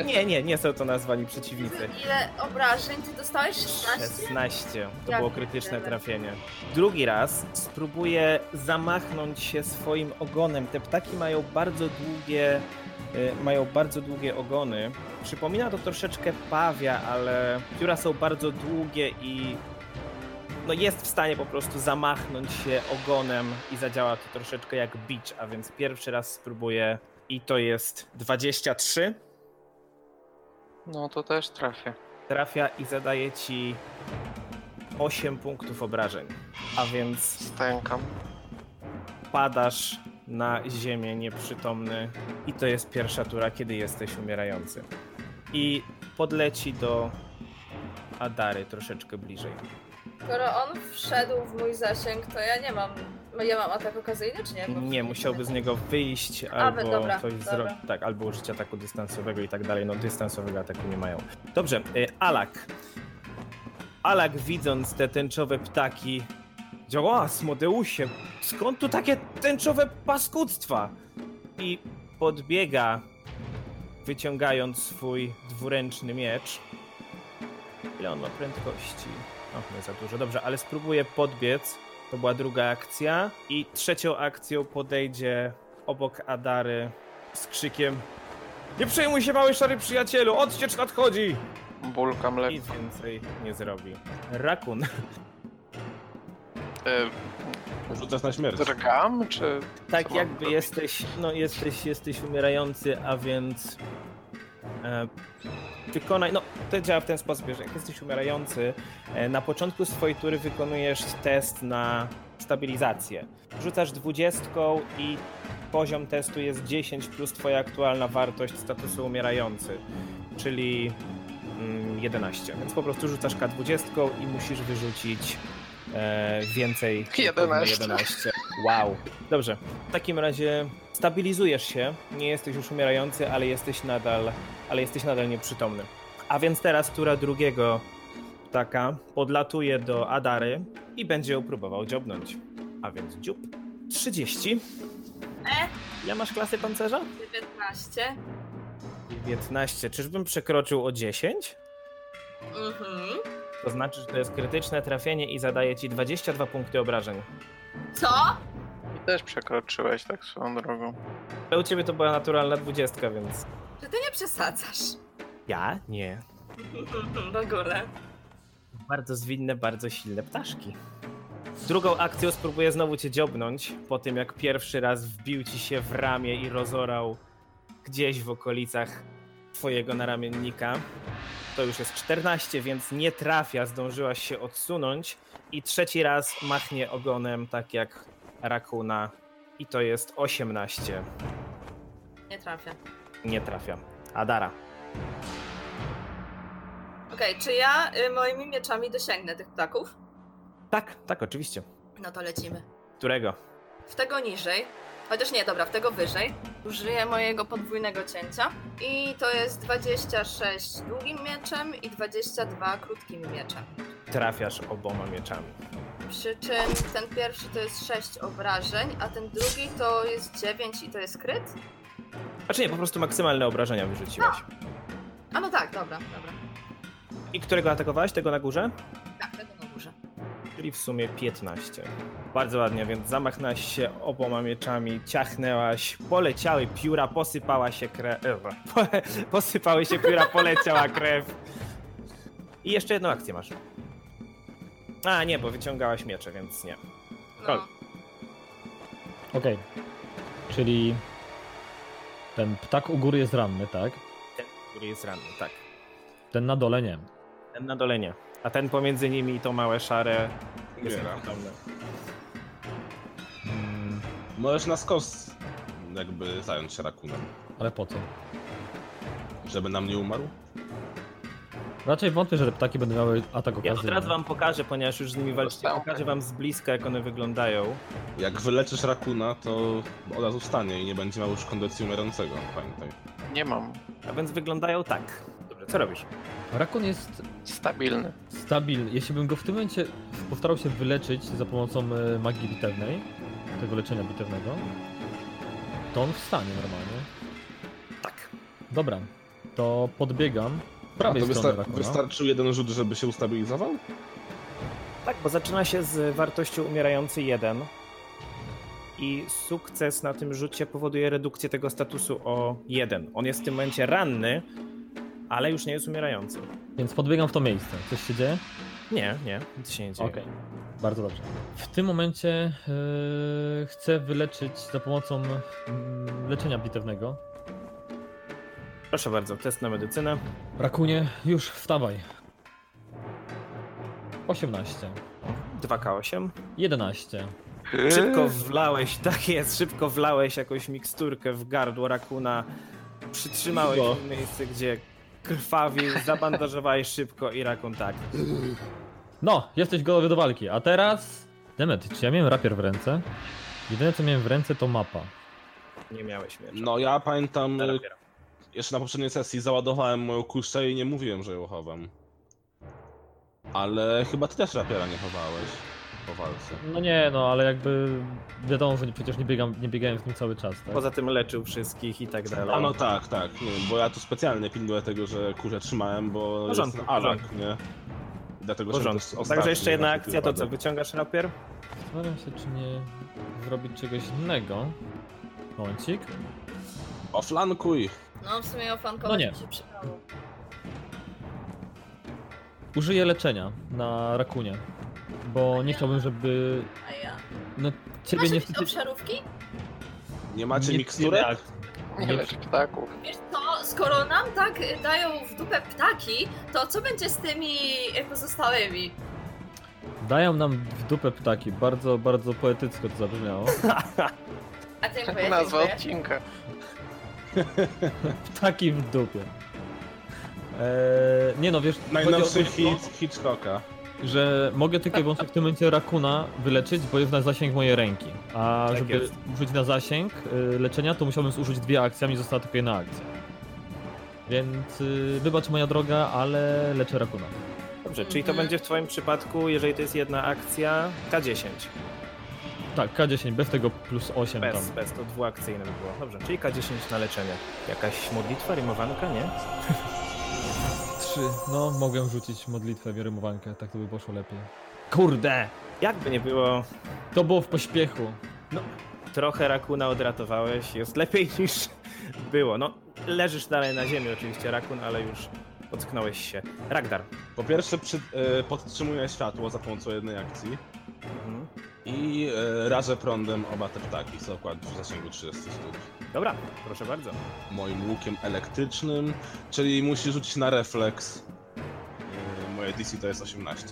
Nie, nie, nie są to nazwani przeciwnicy. Ile obrażeń ty dostałeś? 16? 16. To było krytyczne trafienie. Drugi raz spróbuję zamachnąć się swoim ogonem. Te ptaki mają bardzo długie, y, mają bardzo długie ogony. Przypomina to troszeczkę pawia, ale pióra są bardzo długie i no jest w stanie po prostu zamachnąć się ogonem i zadziała to troszeczkę jak bicz, a więc pierwszy raz spróbuję i to jest 23. No to też trafię. trafia i zadaje ci 8 punktów obrażeń. A więc Stękam. padasz na ziemię nieprzytomny i to jest pierwsza tura, kiedy jesteś umierający. I podleci do Adary troszeczkę bliżej. Skoro on wszedł w mój zasięg, to ja nie mam. Ja mam atak okazyjny, czy nie? Bo Nie, musiałby z niego wyjść albo dobra, coś dobra. zrobić. Tak, albo użyć ataku dystansowego i tak dalej. No dystansowego ataku nie mają. Dobrze, y, Alak. Alak widząc te tęczowe ptaki działa, Smodeusie, skąd tu takie tęczowe paskudztwa? I podbiega, wyciągając swój dwuręczny miecz. Ile on ma prędkości? O, nie za dużo. Dobrze, ale spróbuję podbiec. To była druga akcja. I trzecią akcją podejdzie obok Adary z krzykiem Nie przejmuj się, mały szary przyjacielu, odciecz nadchodzi! Bulkam lekko. Nic więcej nie zrobi. Rakun. E, Rzucasz na śmierć. drgam, czy... Tak Co mam jakby robić? jesteś, no jesteś, jesteś umierający, a więc wykonaj, no to działa w ten sposób, że jak jesteś umierający, e, na początku swojej tury wykonujesz test na stabilizację. Rzucasz dwudziestką i poziom testu jest 10 plus twoja aktualna wartość statusu umierający, czyli mm, 11. Więc po prostu rzucasz K20 i musisz wyrzucić e, więcej. 11. 11. Wow. Dobrze. W takim razie stabilizujesz się. Nie jesteś już umierający, ale jesteś nadal, ale jesteś nadal nieprzytomny. A więc teraz tura drugiego ptaka podlatuje do Adary i będzie ją próbował dziobnąć. A więc dziób. 30. E? Ja masz klasy pancerza? 19. 19. Czyżbym przekroczył o 10? Mhm. To znaczy, że to jest krytyczne trafienie i zadaje ci 22 punkty obrażeń. Co? Też przekroczyłeś tak swoją drogą. Ale u ciebie to była naturalna dwudziestka, więc... Czy ty nie przesadzasz? Ja? Nie. W ogóle. Bardzo zwinne, bardzo silne ptaszki. Drugą akcją spróbuję znowu cię dziobnąć, po tym jak pierwszy raz wbił ci się w ramię i rozorał gdzieś w okolicach twojego naramiennika. To już jest 14, więc nie trafia, zdążyłaś się odsunąć i trzeci raz machnie ogonem, tak jak Rakuna i to jest 18. Nie trafię. Nie trafia. Adara. Okej, czy ja y, moimi mieczami dosięgnę tych ptaków? Tak, tak, oczywiście. No to lecimy. Którego? W tego niżej, chociaż nie, dobra, w tego wyżej, użyję mojego podwójnego cięcia i to jest 26 długim mieczem i 22 krótkim mieczem. Trafiasz oboma mieczami. Przy czym ten pierwszy to jest 6 obrażeń, a ten drugi to jest 9 i to jest kryt? Znaczy nie, po prostu maksymalne obrażenia wyrzuciłaś. A no tak, dobra, dobra. I którego atakowałeś? Tego na górze? Tak, tego na górze. Czyli w sumie 15. Bardzo ładnie, więc zamachnęłaś się oboma mieczami, ciachnęłaś, poleciały pióra, posypała się krew. e, po- Posypały się pióra, poleciała krew. I jeszcze jedną akcję masz. A, nie, bo wyciągałaś miecze, więc nie. Kol. No, Okej. Czyli ten ptak u góry jest ranny, tak? Ten, który jest ranny, tak. Ten na dole nie. Ten na dole nie. A ten pomiędzy nimi i to małe szare jest nieprzytomny. Mm, Możesz na skos jakby zająć się rakunem. ale po co? Żeby nam nie umarł? Raczej wątpię, że te ptaki będą miały atak Ja okazyjny. teraz wam pokażę, ponieważ już z nimi walczycie, pokażę wam z bliska, jak one wyglądają. Jak wyleczysz rakuna, to od razu wstanie i nie będzie miał już kondycji umierającego, pamiętaj. Nie mam. A więc wyglądają tak. Dobrze, co robisz? Rakun jest Stabilny. stabilny. Jeśli bym go w tym momencie postarał się wyleczyć za pomocą e, magii bitewnej, tego leczenia bitewnego, to on wstanie normalnie. Tak. Dobra, to podbiegam A prawej to strony Rakuna. wystarczył jeden rzut, żeby się ustabilizował? Tak, bo zaczyna się z wartością umierający 1 i sukces na tym rzucie powoduje redukcję tego statusu o 1. On jest w tym momencie ranny, ale już nie jest umierający. Więc podbiegam w to miejsce. Coś się dzieje? Nie, nie, nic się nie dzieje. Okej, bardzo dobrze. W tym momencie e, chcę wyleczyć za pomocą mm, leczenia bitewnego. Proszę bardzo, test na medycynę. Rakunie, już wstawaj. 18. 2K8. 11. Szybko wlałeś, tak jest, szybko wlałeś jakąś miksturkę w gardło rakuna. Przytrzymałeś w miejsce, gdzie krwawił, zabandażowałeś szybko i rakun tak. No, jesteś gotowy do walki. A teraz... Demet, czy ja miałem rapier w ręce? Jedyne co miałem w ręce to mapa. Nie miałeś miecza. No ja pamiętam, rapiera. Jeszcze na poprzedniej sesji załadowałem moją kuszę i nie mówiłem, że ją chowam. Ale chyba ty też rapiera nie chowałeś po walce. No nie, no ale jakby wiadomo, że nie, przecież nie, biegam, nie biegałem w nim cały czas, tak? Poza tym leczył wszystkich i tak dalej. A no tak, tak, nie, bo ja tu specjalnie pilnuję tego, że kurze trzymałem, bo porządku, jest alak, porządku. nie? Dlatego, że porządku. ostatni Także jeszcze jedna akcja, to co, wyciągasz rapier? Zastanawiam się, czy nie zrobić czegoś innego. Momencik. Oflankuj! No w sumie oflankować No nie. mi się przydało. Użyję leczenia na rakunie. Bo nie chciałbym, żeby. A ja. No ciebie Masz nie jakieś obszarówki? Nie macie nie- miksturek? Nie leć ptaków. Wiesz co, skoro nam tak dają w dupę ptaki, to co będzie z tymi pozostałymi? Dają nam w dupę ptaki. Bardzo, bardzo poetycko to zabrzmiało. A ty Tak dziękuję, nazwa dziękuję. odcinka. Ptaki w dupie. Eee, nie no, wiesz, Najnowszy to, hit Hitchcocka. że mogę tylko i wyłącznie w tym momencie rakuna wyleczyć, bo jest na zasięg mojej ręki. A Tak żeby jest. użyć na zasięg y, leczenia, to musiałbym zużyć dwie akcje, a mi została tylko jedna akcja. Więc y, wybacz moja droga, ale leczę rakuna. Dobrze, czyli to Mhm. będzie w twoim przypadku, jeżeli to jest jedna akcja, K10. Tak, K10, bez tego plus 8 Bez, tam. bez, to dwuakcyjne by było. Dobrze, czyli K10 na leczenie. Jakaś modlitwa, rymowanka, nie? Trzy. No, mogłem rzucić modlitwę, rymowankę, tak to by poszło lepiej. Kurde! Jakby nie było, To było w pośpiechu. Trochę rakuna odratowałeś, jest lepiej niż było. No, leżysz dalej na ziemi oczywiście, rakun, ale już ocknąłeś się. Ragdar. Po pierwsze przy, e, podtrzymuję światło za pomocą jednej akcji Mhm. I e, rażę prądem oba te ptaki, co akurat w zasięgu 30 stóp. Dobra, proszę bardzo. Moim łukiem elektrycznym, czyli musi rzucić na refleks. E, moje DC to jest 18.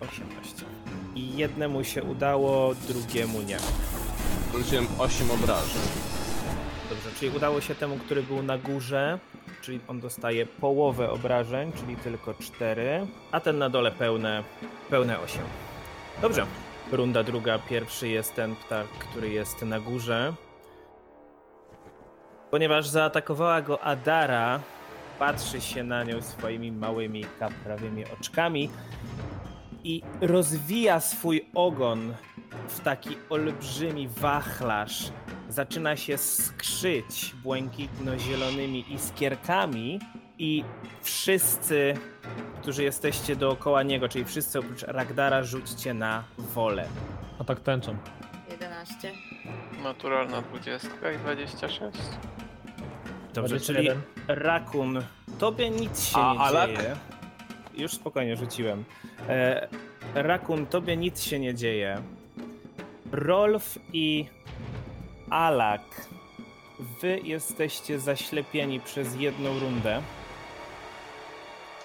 18. I jednemu się udało, drugiemu nie. Rzuciłem 8 obrażeń. Dobrze, czyli udało się temu, który był na górze, czyli on dostaje połowę obrażeń, czyli tylko 4, a ten na dole pełne, pełne 8. Dobrze. Runda druga, pierwszy jest ten ptak, który jest na górze. Ponieważ zaatakowała go Adara, patrzy się na nią swoimi małymi kaprawymi oczkami i rozwija swój ogon w taki olbrzymi wachlarz. Zaczyna się skrzyć błękitno-zielonymi iskierkami i wszyscy, którzy jesteście dookoła niego, czyli wszyscy oprócz Ragdara, rzućcie na wolę. A tak tęczą. 11. Naturalna 20 i 26. Dobrze, czyli 21. Rakun, tobie nic się A nie Alak? dzieje. Już spokojnie rzuciłem. E, Rakun, tobie nic się nie dzieje. Rolf i Alak, wy jesteście zaślepieni przez jedną rundę.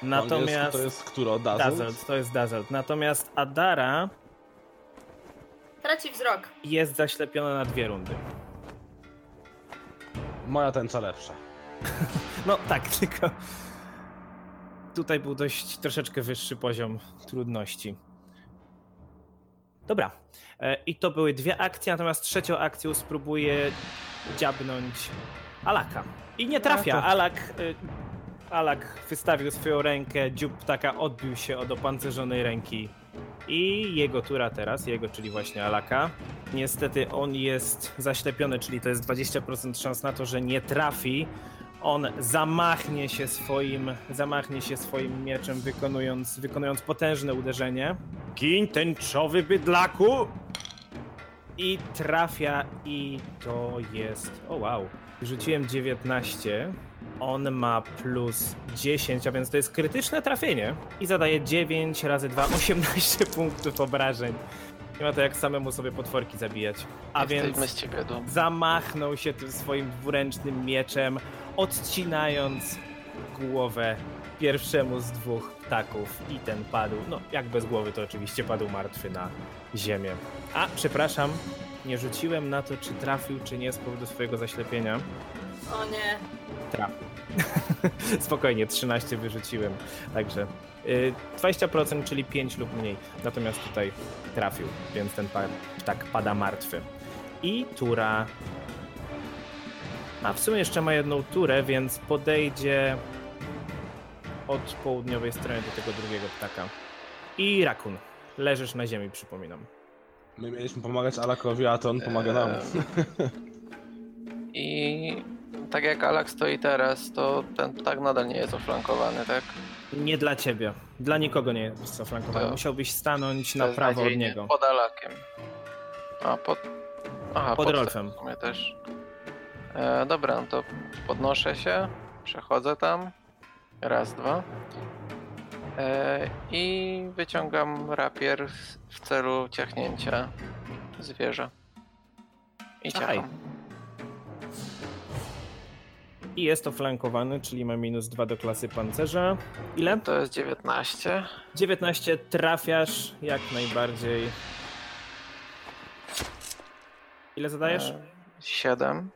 Natomiast... to jest któro? Dazzle? Dazzled, to jest Dazzled. Natomiast Adara Traci wzrok. jest zaślepiona na dwie rundy. Moja tęcza lepsza. No tak, tylko tutaj był dość troszeczkę wyższy poziom trudności. Dobra. E, I to były dwie akcje, natomiast trzecią akcją spróbuję dziabnąć Alaka. I nie trafia. Alak, y, Alak wystawił swoją rękę, dziób ptaka odbił się od opancerzonej ręki. I jego tura teraz, jego, czyli właśnie Alaka. Niestety on jest zaślepiony, czyli to jest 20% szans na to, że nie trafi. On zamachnie się swoim, zamachnie się swoim mieczem, wykonując, wykonując potężne uderzenie. Gin tęczowy bydlaku! I trafia i to jest... O wow. Rzuciłem 19. On ma plus 10, a więc to jest krytyczne trafienie. I zadaje 9 razy 2, 18 punktów obrażeń. Nie ma to jak samemu sobie potworki zabijać. A więc Jesteśmy z ciebie dumni. zamachnął się tym swoim dwuręcznym mieczem, odcinając głowę pierwszemu z dwóch ptaków i ten padł, no jak bez głowy to oczywiście padł martwy na ziemię. A, przepraszam, nie rzuciłem na to, czy trafił, czy nie z powodu swojego zaślepienia. O nie. Trafił. Spokojnie, 13 wyrzuciłem, także y, 20%, czyli 5 lub mniej. Natomiast tutaj trafił, więc ten ptak pada martwy. I tura. A w sumie jeszcze ma jedną turę, więc podejdzie od południowej strony do tego drugiego ptaka. I rakun. Leżysz na ziemi, przypominam. My mieliśmy pomagać Alakowi, a to on pomaga nam. Eee, I tak jak Alak stoi teraz, to ten ptak nadal nie jest oflankowany, tak? Nie dla ciebie. Dla nikogo nie jest zaflankowany. To- Musiałbyś stanąć na prawo od Beznadziejnie. niego. Pod Alakiem. A, pod... Aha, Pod Rolfem. W sumie też. E, dobra, no to podnoszę się, przechodzę tam. Raz, dwa. E, I wyciągam rapier w- w celu ciachnięcia zwierza. I ciacham. I jest to flankowany, czyli ma minus 2 do klasy pancerza. Ile? To jest 19. 19 trafiasz jak najbardziej. Ile zadajesz? E, 7.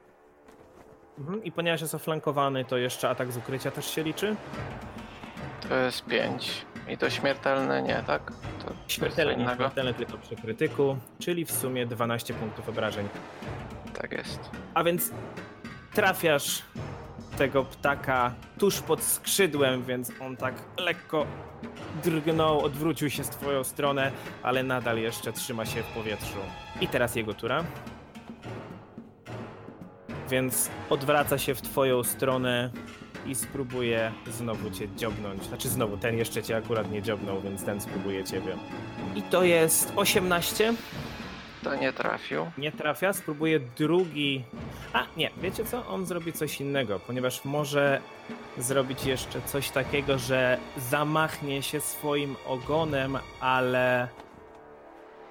Mhm. I ponieważ jest oflankowany, to jeszcze atak z ukrycia też się liczy. To jest 5. I to śmiertelne nie, tak? To coś Śmiertelny, innego. śmiertelny tylko przy krytyku, czyli w sumie 12 punktów obrażeń. Tak jest. A więc trafiasz tego ptaka tuż pod skrzydłem, więc on tak lekko drgnął, odwrócił się z twoją stronę, ale nadal jeszcze trzyma się w powietrzu. I teraz jego tura. Więc odwraca się w twoją stronę i spróbuje znowu cię dziobnąć. Znaczy znowu, ten jeszcze cię akurat nie dziobnął, więc ten spróbuje ciebie. I to jest 18. To nie trafił. Nie trafia, spróbuję drugi. A, nie, wiecie co? On zrobi coś innego, ponieważ może zrobić jeszcze coś takiego, że zamachnie się swoim ogonem, ale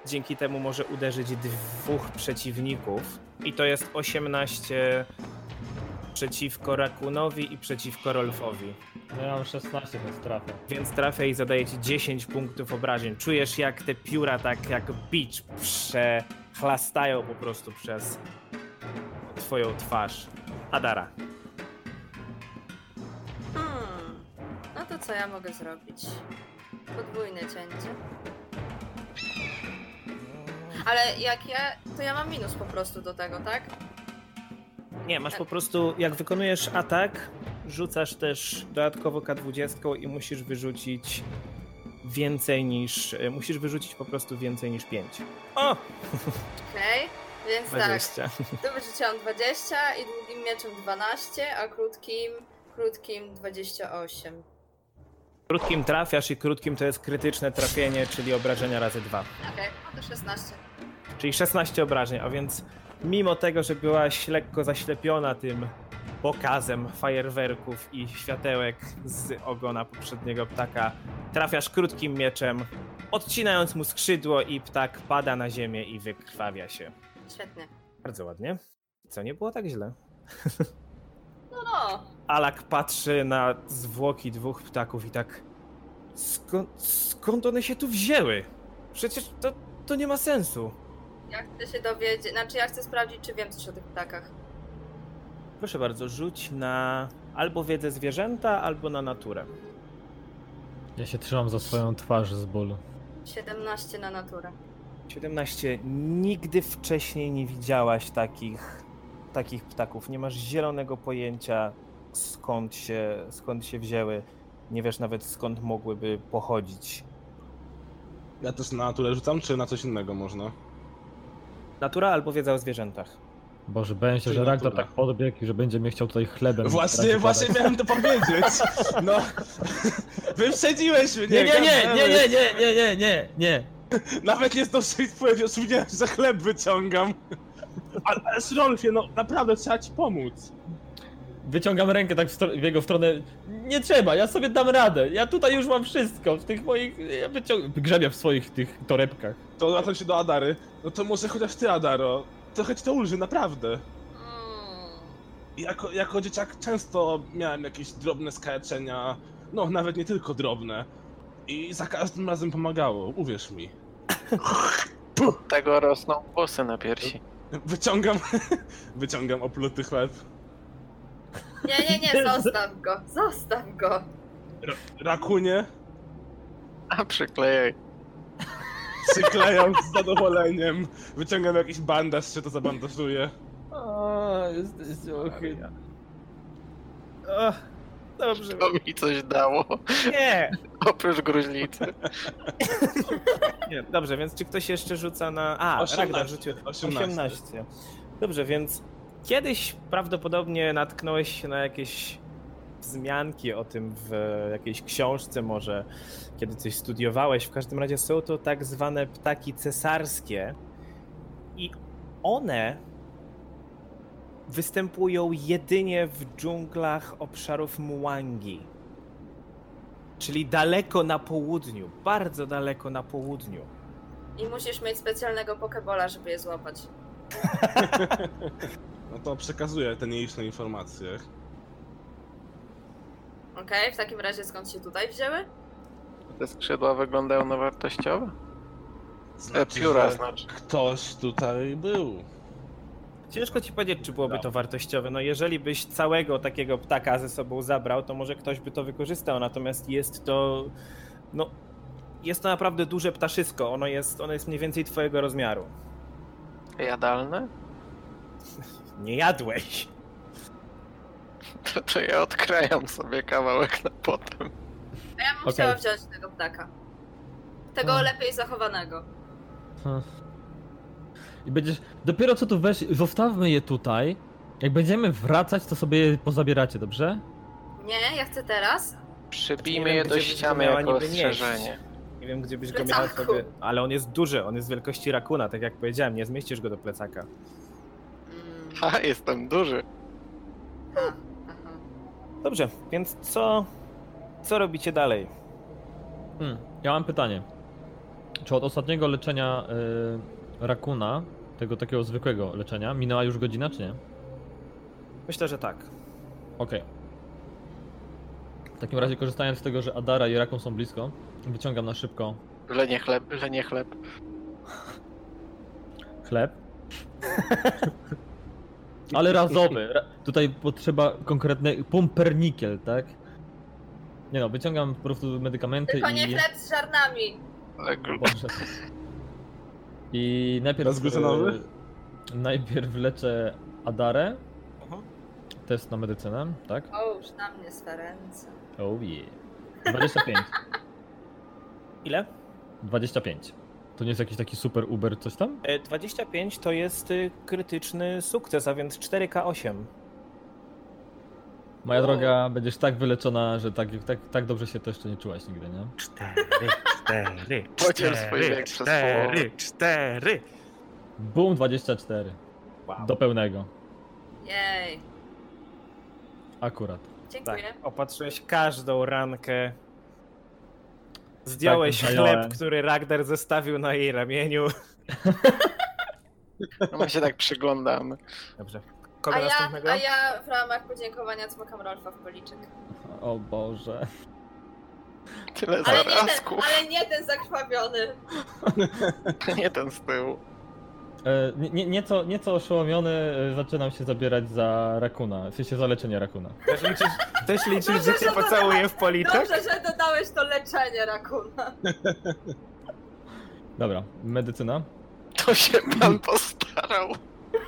dzięki temu może uderzyć dwóch przeciwników. I to jest 18 przeciwko Rakunowi i przeciwko Rolfowi. No ja mam 16, więc trafię. Więc trafia i zadaje ci 10 punktów obrażeń. Czujesz jak te pióra tak jak bicz przechlastają po prostu przez twoją twarz. Adara. Hmm. No to co ja mogę zrobić? Podwójne cięcie. Ale jak ja, to ja mam minus po prostu do tego, tak? Nie, masz po prostu, jak wykonujesz atak, rzucasz też dodatkowo K20 i musisz wyrzucić więcej niż, e, musisz wyrzucić po prostu więcej niż 5. O! Okej, więc tak. 20. Tu wyrzuciłam 20 i długim mieczem 12, a krótkim, krótkim 28. Krótkim trafiasz i krótkim to jest krytyczne trafienie, czyli obrażenia razy 2. Okej, no to 16. Czyli 16 obrażeń, a więc mimo tego, że byłaś lekko zaślepiona tym pokazem fajerwerków i światełek z ogona poprzedniego ptaka, trafiasz krótkim mieczem, odcinając mu skrzydło i ptak pada na ziemię i wykrwawia się. Świetnie. Bardzo ładnie. Co nie było tak źle. No no, Alak patrzy na zwłoki dwóch ptaków i tak. Skąd, skąd one się tu wzięły? Przecież to, to nie ma sensu. Ja chcę się dowiedzieć, znaczy ja chcę sprawdzić, czy wiem coś o tych ptakach. Proszę bardzo, rzuć na albo wiedzę zwierzęta, albo na naturę. Ja się trzymam za swoją twarz z bólu. 17 na naturę. 17. Nigdy wcześniej nie widziałaś takich, takich ptaków. Nie masz zielonego pojęcia skąd się, skąd się wzięły. Nie wiesz nawet skąd mogłyby pochodzić. Ja też na naturę rzucam, czy na coś innego można? Natura albo wiedza o zwierzętach. Boże, boję się, że Ragnar tak podbiegł i że będzie mnie chciał tutaj chlebem. Właśnie, właśnie miałem to powiedzieć. No, wyprzedziłeś mnie. Nie, nie, nie, nie, nie, nie, nie, nie, nie, nie. Nawet nie zdążyłeś powiedzieć, że chleb wyciągam. Ale, ale Rolfie, no naprawdę trzeba ci pomóc. Wyciągam rękę tak w, stro- w jego stronę. Nie trzeba, ja sobie dam radę. Ja tutaj już mam wszystko. W tych moich. Ja wyciąg... grzebię w swoich tych torebkach. To zwracam się do Adary. No to może chociaż ty, Adaro. Trochę ci to ulży, naprawdę. Mm. Jako, jako dzieciak często miałem jakieś drobne skaleczenia. No, nawet nie tylko drobne. I za każdym razem pomagało, uwierz mi. Tego rosną włosy na piersi. Wyciągam, wyciągam opluty chleb. Nie, nie, nie, zostaw go, zostaw go. Ra rakunie A przyklejaj. przyklejam z zadowoleniem. Wyciągam jakiś bandaż, czy to zabandażuję. O, jesteś ohydny. O, dobrze. To mi coś dało. Nie! Oprócz gruźlicy. Nie, dobrze, więc czy ktoś jeszcze rzuca na. A, 18, Ragnar rzucił 18. 18. Dobrze, więc kiedyś prawdopodobnie natknąłeś się na jakieś wzmianki o tym w jakiejś książce, może kiedy coś studiowałeś. W każdym razie są to tak zwane ptaki cesarskie i one występują jedynie w dżunglach obszarów Muangi. Czyli daleko na południu, bardzo daleko na południu. I musisz mieć specjalnego pokebola, żeby je złapać. No to przekazuję te niejszne informacje. Okej, w takim razie skąd się tutaj wzięły? Te skrzydła wyglądają na wartościowe. E, Znaczy, pióra że znaczy. Ktoś tutaj był. Ciężko ci powiedzieć, czy byłoby No. to wartościowe. No jeżeli byś całego takiego ptaka ze sobą zabrał, to może ktoś by to wykorzystał, natomiast jest to... No... Jest to naprawdę duże ptaszysko, ono jest, ono jest mniej więcej twojego rozmiaru. Jadalne? Nie jadłeś. To, to ja odkrajam sobie kawałek na potem. A ja bym Okej. chciała wziąć tego ptaka. Tego Hmm. lepiej zachowanego. Hm. I będziesz. Dopiero co tu weź. Zostawmy je tutaj. Jak będziemy wracać, to sobie je pozabieracie, dobrze? Nie, ja chcę teraz. Przybijmy je gdzie do ściany miała jako niby nieść. ostrzeżenie. Nie wiem, gdzie byś go Plecaku. miał sobie. Ale on jest duży, on jest wielkości rakuna, tak jak powiedziałem, nie zmieścisz go do plecaka. Ha, jestem duży. aha. Dobrze, więc co. Co robicie dalej? Hmm, ja mam pytanie. Czy od ostatniego leczenia y, rakuna, tego takiego zwykłego leczenia, minęła już godzina, czy nie? Myślę, że tak. Okej. W takim razie korzystając z tego, że Adara i rakun są blisko, wyciągam na szybko Lenie chleb, lenie chleb. chleb. Ale razowy. Ra tutaj potrzeba konkretny pumpernikiel, tak? Nie no, wyciągam po prostu medykamenty Tylko nie i... chleb z gl- Boże. I najpierw... Bezglutenowy? e, Najpierw leczę Adarę. Mhm. Test na medycynę, tak? O, już na mnie swe ręce. Oh yeah. 25. Ile? 25. To nie jest jakiś taki super Uber coś tam? E, 25 to jest y, krytyczny sukces, a więc 4K8. Moja O. droga, będziesz tak wyleczona, że tak, tak, tak dobrze się to jeszcze nie czułaś nigdy, nie? 4, 4, Pociął swój wiek przez połowę. 4. Boom 24. Wow. Do pełnego. Jej. Akurat. Tak, Dziękuję. opatrzyłeś każdą rankę. Zdjąłeś Tak, chleb, który Ragnar zostawił na jej ramieniu. No my się tak przyglądamy. Dobrze. Kogo A ja, a ja w ramach podziękowania cmokam Rolfa w policzek. O Boże. Tyle Ale nie, ten, ale nie ten zakrwawiony. Nie ten z tyłu. E, nie- nie, nieco, nieco oszołomiony e, zaczynam się zabierać za rakuna, w sensie za leczenie rakuna. Też liczysz, też liczysz że Dobrze, cię że pocałuję w policzek? Dobrze, że dodałeś to leczenie rakuna. Dobra, medycyna. To się pan postarał.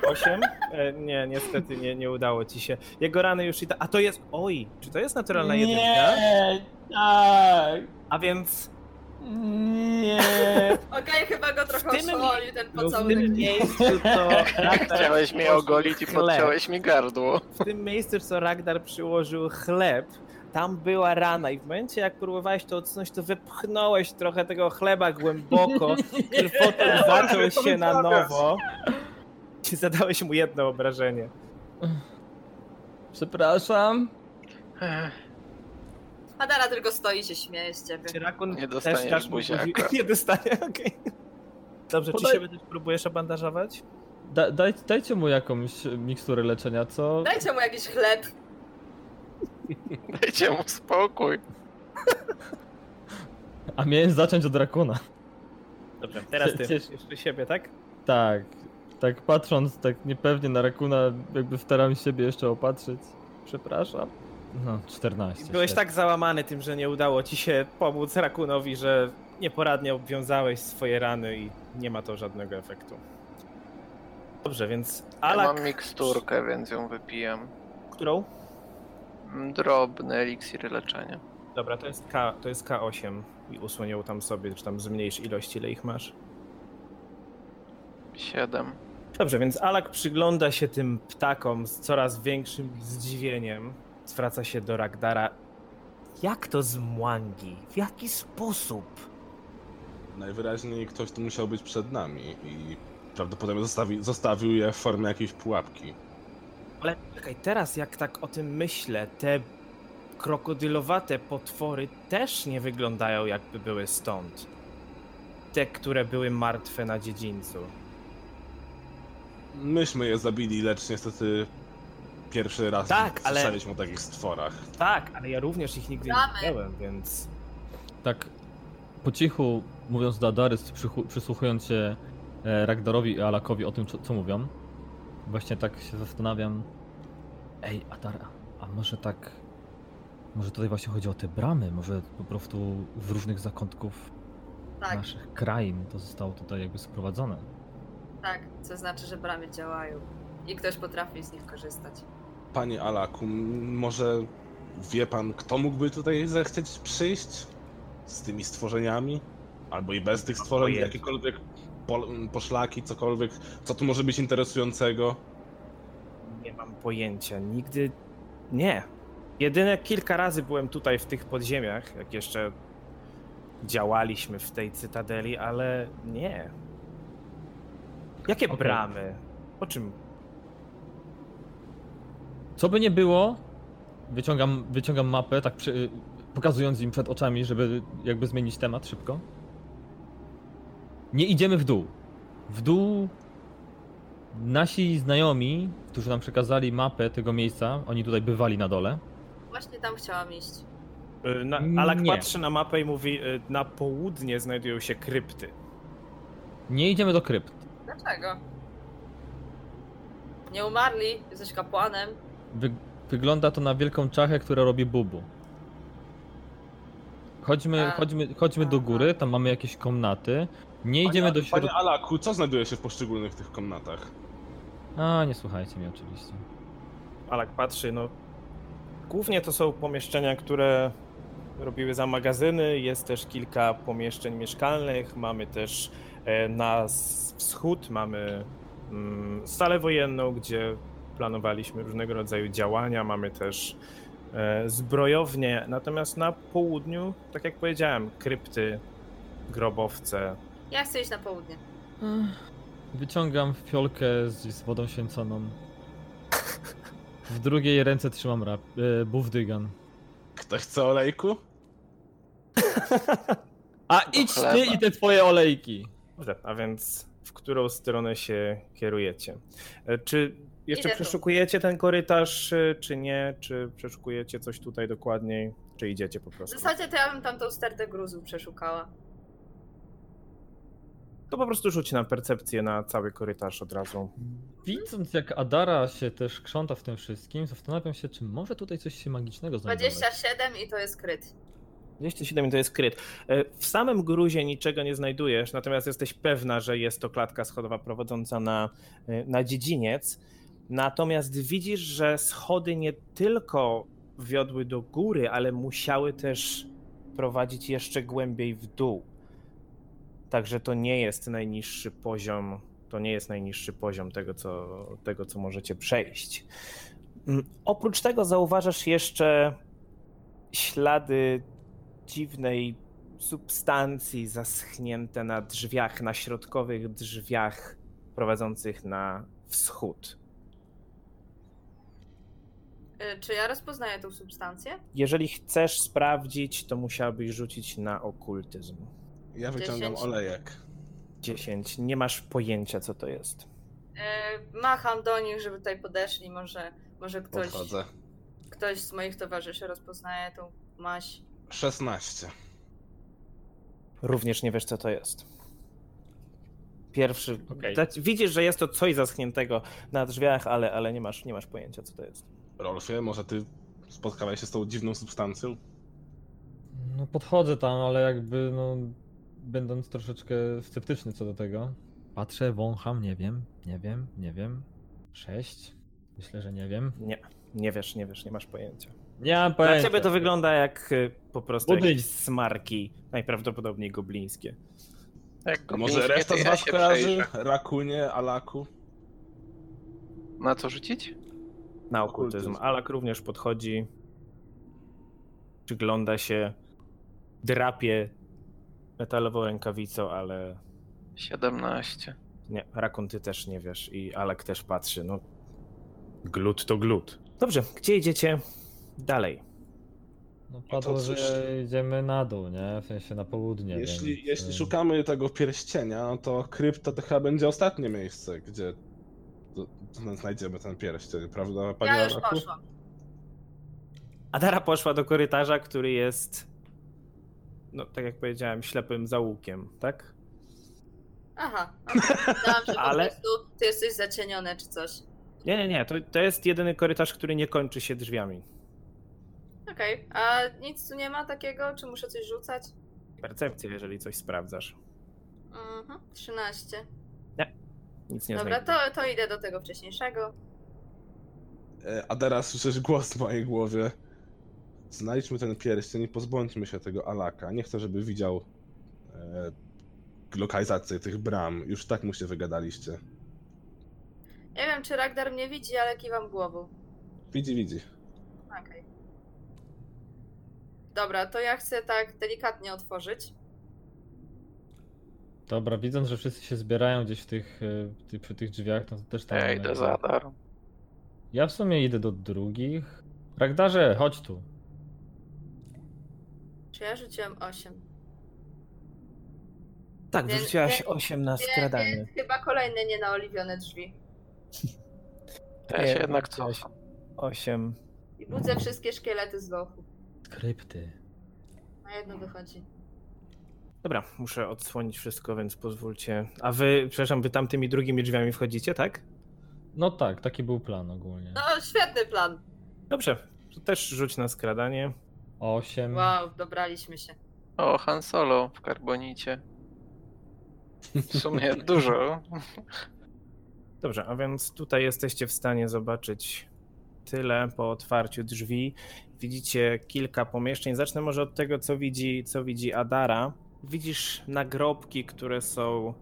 8? E, nie, niestety nie, nie udało ci się. Jego rany już i tak. A to jest. Oj, czy to jest naturalna jedynka? tak, A więc nie. Okej, chyba go trochę tym- oszolił ten no, w pocałunek. tym miejscu to. Ragnar Chciałeś mnie ogolić i chleb. podciąłeś mi gardło. W tym miejscu, co Ragnar przyłożył chleb, tam była rana i w momencie jak próbowałeś to odsunąć, to wypchnąłeś trochę tego chleba głęboko, krwotok zaczął się na nowo i zadałeś mu jedno obrażenie. Przepraszam. Ech, Adara tylko stoi i się śmieje z ciebie. Czy Rakun Nie też dostaniesz dasz mu buziaka. buzi- Nie dostanie, okej. Dobrze, czy Podaj- siebie też próbujesz obandażować? Da, daj, dajcie mu jakąś miksturę leczenia, co? Dajcie mu jakiś chleb. Dajcie mu spokój. A miałem zacząć od rakuna. Dobrze, teraz ty. Przecież- Jeszcze siebie, tak? Tak, tak patrząc tak niepewnie na rakuna, jakby staram siebie jeszcze opatrzyć. Przepraszam. No, 14. Byłeś świetnie. tak załamany tym, że nie udało ci się pomóc Rakunowi, że nieporadnie obwiązałeś swoje rany i nie ma to żadnego efektu. Dobrze, więc Ja Alak, mam miksturkę, więc ją wypijam. którą? Mm, Drobny eliksir leczenia. Dobra, to jest, K, to jest K8 i usłoń ją tam sobie, czy tam zmniejsz ilość, ile ich masz. Siedem. Dobrze, więc Alak przygląda się tym ptakom z coraz większym zdziwieniem. Zwraca się do Ragdara. Jak to z Mwangi? W jaki sposób? Najwyraźniej ktoś tu musiał być przed nami i prawdopodobnie zostawi, zostawił je w formie jakiejś pułapki. Ale czekaj, teraz jak tak o tym myślę, te krokodylowate potwory też nie wyglądają jakby były stąd. Te, które były martwe na dziedzińcu. Myśmy je zabili, lecz niestety pierwszy raz Tak, ale- słyszeliśmy o takich stworach. Tak, ale ja również ich nigdy Ramy. nie widziałem, więc... Tak po cichu, mówiąc do Adary, przychu- przysłuchując się e, Ragdarowi i Alakowi o tym, co, co mówią, właśnie tak się zastanawiam. Ej, Adara, a może tak. Może tutaj właśnie chodzi o te bramy? Może po prostu z różnych zakątków Tak, naszych krain to zostało tutaj jakby sprowadzone. tak. Co znaczy, że bramy działają. I ktoś potrafi z nich korzystać. Panie Alaku, może wie pan, kto mógłby tutaj zechcieć przyjść z tymi stworzeniami? Albo i bez tych stworzeń, jakiekolwiek po, poszlaki, cokolwiek, co tu może być interesującego? Nie mam pojęcia, nigdy... Nie. Jedyne kilka razy byłem tutaj w tych podziemiach, jak jeszcze działaliśmy w tej cytadeli, ale nie. Jakie Okej. bramy? O czym? Co by nie było, wyciągam, wyciągam mapę, tak przy, pokazując im przed oczami, żeby jakby zmienić temat szybko. Nie idziemy w dół. W dół nasi znajomi, którzy nam przekazali mapę tego miejsca, oni tutaj bywali na dole. Właśnie tam chciałam iść. Y, Na, Alak Nie. patrzy na mapę i mówi, y, na południe znajdują się krypty. Nie idziemy do krypt. Dlaczego? Nie umarli, jesteś kapłanem. Wy, wygląda to na wielką czachę, która robi bubu. Chodźmy, A. chodźmy, chodźmy do góry, tam mamy jakieś komnaty. Nie idziemy do Panie środka. Alaku, co znajduje się w poszczególnych tych komnatach? A, nie słuchajcie mnie oczywiście. Alak patrzy, no. Głównie to są pomieszczenia, które robiły za magazyny. Jest też kilka pomieszczeń mieszkalnych. Mamy też e, na s- wschód, mamy mm, salę wojenną, gdzie planowaliśmy różnego rodzaju działania. Mamy też e, zbrojownie. Natomiast na południu, tak jak powiedziałem, krypty, grobowce. Ja chcę iść na południe. Wyciągam fiolkę z, z wodą święconą. W drugiej ręce trzymam rap, e, buwdygan. Ktoś chce olejku? A idź ty i te twoje olejki! Dobrze, a więc w którą stronę się kierujecie? E, Czy jeszcze Idę tu. przeszukujecie ten korytarz, e, czy nie? Czy przeszukujecie coś tutaj dokładniej? Czy idziecie po W prostu? zasadzie to ja bym tamtą stertę gruzu przeszukała. To po prostu rzuć na percepcję na cały korytarz od razu. Widząc jak Adara się też krząta w tym wszystkim, zastanawiam się, czy może tutaj coś się magicznego znajdować. 27 i to jest kryt. 207 to jest kryt. E, W samym gruzie niczego nie znajdujesz, natomiast jesteś pewna, że jest to klatka schodowa prowadząca na, e, na dziedziniec. Natomiast widzisz, że schody nie tylko wiodły do góry, ale musiały też prowadzić jeszcze głębiej w dół. Także to nie jest najniższy poziom, to nie jest najniższy poziom tego, co, tego, co możecie przejść. Mm, Oprócz tego zauważasz jeszcze ślady dziwnej substancji zaschnięte na drzwiach, na środkowych drzwiach prowadzących na wschód. Y, Czy ja rozpoznaję tą substancję? Jeżeli chcesz sprawdzić, to musiałbyś rzucić na okultyzm. Ja wyciągam 10. olejek. 10. Nie masz pojęcia, co to jest. Y, Macham do nich, żeby tutaj podeszli. Może, może ktoś, Podchodzę. ktoś z moich towarzyszy rozpoznaje tą maść. 16. Również nie wiesz, co to jest. Pierwszy. Okej. tak, Widzisz, że jest to coś zaschniętego na drzwiach, ale, ale nie, masz, nie masz pojęcia, co to jest. Rolfie, może ty spotkałeś się z tą dziwną substancją? No podchodzę tam, ale jakby no będąc troszeczkę sceptyczny co do tego. Patrzę, wącham, nie wiem, nie wiem, nie wiem. Sześć? Myślę, że nie wiem. Nie, nie wiesz, nie wiesz, nie masz pojęcia. Nie mam Dla pojęcia. ciebie to wygląda jak y, po prostu smarki, najprawdopodobniej goblińskie. Jak Może reszta z ja was się kojarzy? przejrzę. Rakunie, Alaku? Na co rzucić? Na okultyzm. Alak również podchodzi, przygląda się, drapie metalową rękawicą, ale 17. nie, Rakun ty też nie wiesz i Alak też patrzy, no glut to glut. Dobrze, gdzie idziecie dalej? No padło, cóż. że idziemy na dół, nie? W sensie na południe. Jeśli, więc, jeśli y, szukamy tego pierścienia, no to krypta to chyba będzie ostatnie miejsce, gdzie znajdziemy ten pierścień, prawda, panie Ja już Alaku? poszłam. Adara poszła do korytarza, który jest, no tak jak powiedziałem, ślepym zaułkiem, tak? Aha. Okay. Że Ale- po prostu ty jesteś zacieniony czy coś. Nie, nie, nie, to, to jest jedyny korytarz, który nie kończy się drzwiami. Okej, a nic tu nie ma takiego? Czy muszę coś rzucać? Percepcja, jeżeli coś sprawdzasz. Mhm, 13. Nic nie Dobra, to, to idę do tego wcześniejszego. E, A teraz słyszysz głos w mojej głowie. Znajdźmy ten pierścień i pozbądźmy się tego Alaka. Nie chcę, żeby widział e, lokalizację tych bram. Już tak mu się wygadaliście. Nie wiem, czy Ragdar mnie widzi, ale kiwam głową. Widzi, widzi. Okej. Dobra, to ja chcę tak delikatnie otworzyć. Dobra, widząc, że wszyscy się zbierają gdzieś w tych, e, ty- przy tych drzwiach, no to też tam. Ja idę za Adar. Ja w sumie idę do drugich. Ragdarze, chodź tu. Czy ja rzuciłem 8? Tak, Więc- wyrzuciłaś więc- 8 na Więc skradanie. chyba kolejne nienaoliwione drzwi. Ja się jednak cofam. 8. I budzę wszystkie szkielety z lochu. Skrypty. Na jedno wychodzi. Dobra, muszę odsłonić wszystko, więc pozwólcie. A wy, przepraszam, wy tamtymi drugimi drzwiami wchodzicie, tak? No tak, taki był plan ogólnie. No, świetny plan. Dobrze, to też rzuć na skradanie. Osiem. Wow, dobraliśmy się. O, Han Solo w karbonicie. W sumie dużo. Dobrze, a więc tutaj jesteście w stanie zobaczyć tyle po otwarciu drzwi. Widzicie kilka pomieszczeń. Zacznę może od tego, co widzi, co widzi Adara. Widzisz nagrobki, które są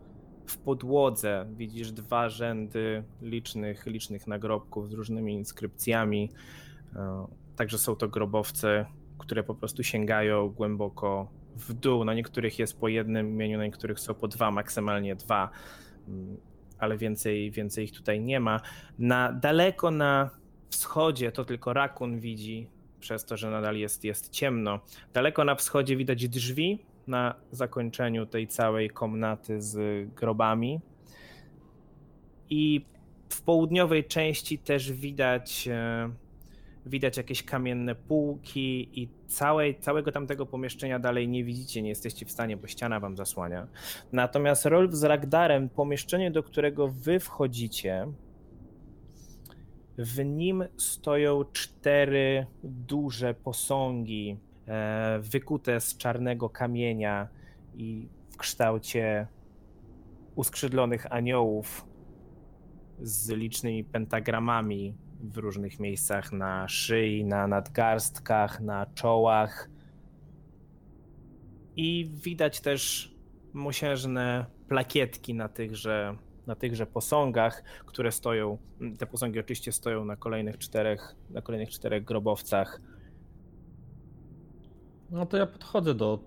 w podłodze. Widzisz dwa rzędy licznych, licznych nagrobków z różnymi inskrypcjami. E, Także są to grobowce, które po prostu sięgają głęboko w dół. Na niektórych jest po jednym imieniu, na niektórych są po dwa, maksymalnie dwa. Mm, ale więcej, więcej ich tutaj nie ma. Na daleko na wschodzie to tylko rakun widzi, przez to, że nadal jest, jest ciemno. Daleko na wschodzie widać drzwi na zakończeniu tej całej komnaty z grobami. I w południowej części też widać, e, widać jakieś kamienne półki i całej, całego tamtego pomieszczenia dalej nie widzicie, nie jesteście w stanie, bo ściana wam zasłania. Natomiast Rolf z Ragdarem, pomieszczenie, do którego wy wchodzicie, w nim stoją cztery duże posągi wykute z czarnego kamienia i w kształcie uskrzydlonych aniołów z licznymi pentagramami w różnych miejscach na szyi, na nadgarstkach, na czołach. I widać też mosiężne plakietki na tychże, na tychże posągach, które stoją. Te posągi oczywiście stoją na kolejnych czterech, na kolejnych czterech grobowcach. No to ja podchodzę do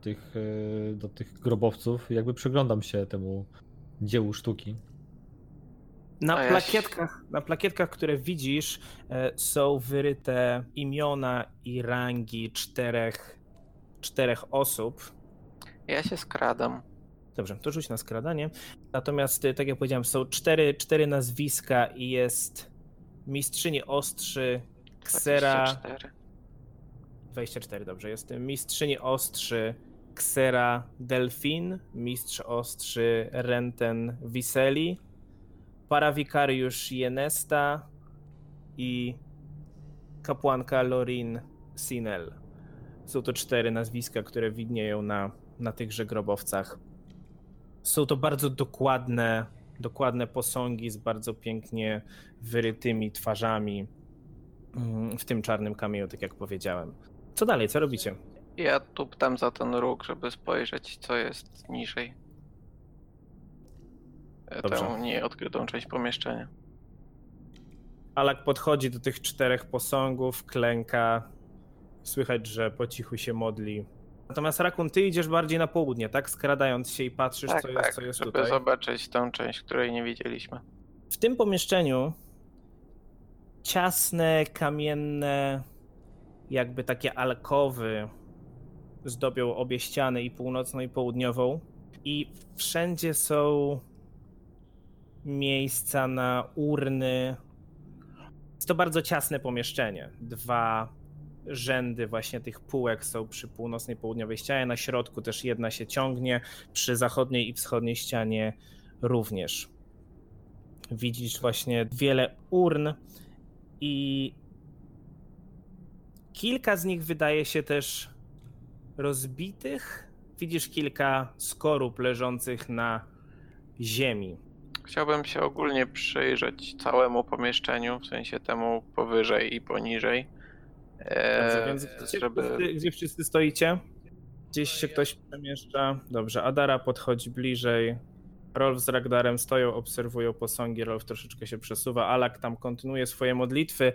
tych, e, do tych grobowców i jakby przyglądam się temu dziełu sztuki. Na plakietkach, na plakietkach, które widzisz, e, są wyryte imiona i rangi czterech, czterech osób. Ja się skradam. Dobrze, to rzuć na skradanie. Natomiast, y, tak jak powiedziałem, są cztery, cztery nazwiska i jest mistrzyni ostrzy, ksera... 24. 24, dobrze. Jest mistrzyni ostrzy, ksera Delfin, mistrz ostrzy Renten Wiseli, parawikariusz Jenesta i kapłanka Lorin Sinel. Są to cztery nazwiska, które widnieją na, na tychże grobowcach. Są to bardzo dokładne, dokładne posągi z bardzo pięknie wyrytymi twarzami mm, w tym czarnym kamieniu, tak jak powiedziałem. Co dalej? Co robicie? Ja tuptam za ten róg, żeby spojrzeć, co jest niżej. E, Dobrze. Tę nieodkrytą część pomieszczenia. Alak podchodzi do tych czterech posągów, klęka. Słychać, że po cichu się modli. Natomiast Rakun, ty idziesz bardziej na południe, tak? Skradając się i patrzysz, Tak, co jest, tak, co jest żeby tutaj. zobaczyć tą część, której nie widzieliśmy. W tym pomieszczeniu ciasne, kamienne, jakby takie alkowy zdobią obie ściany, i północną, i południową. I wszędzie są miejsca na urny. Jest to bardzo ciasne pomieszczenie. Dwa rzędy właśnie tych półek są przy północnej, południowej ścianie. Na środku też jedna się ciągnie, przy zachodniej i wschodniej ścianie również widzisz właśnie wiele urn i kilka z nich wydaje się też rozbitych. Widzisz kilka skorup leżących na ziemi. Chciałbym się ogólnie przyjrzeć całemu pomieszczeniu, w sensie temu powyżej i poniżej. Dobrze, E, więc gdzie, żeby... wszyscy, gdzie wszyscy stoicie? Gdzieś się ktoś przemieszcza. Dobrze, Adara podchodzi bliżej. Rolf z Ragdarem stoją, obserwują posągi. Rolf troszeczkę się przesuwa. Alak tam kontynuuje swoje modlitwy.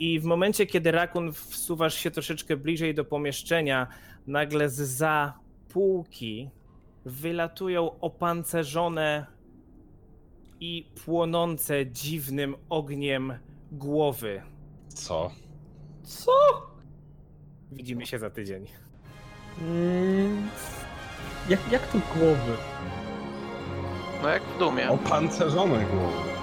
I w momencie, kiedy Rakun wsuwasz się troszeczkę bliżej do pomieszczenia, nagle z za półki wylatują opancerzone i płonące dziwnym ogniem głowy. Co? Co? Widzimy się za tydzień. Mm, jak, jak to głowy? No jak w dumie. Opancerzone głowy.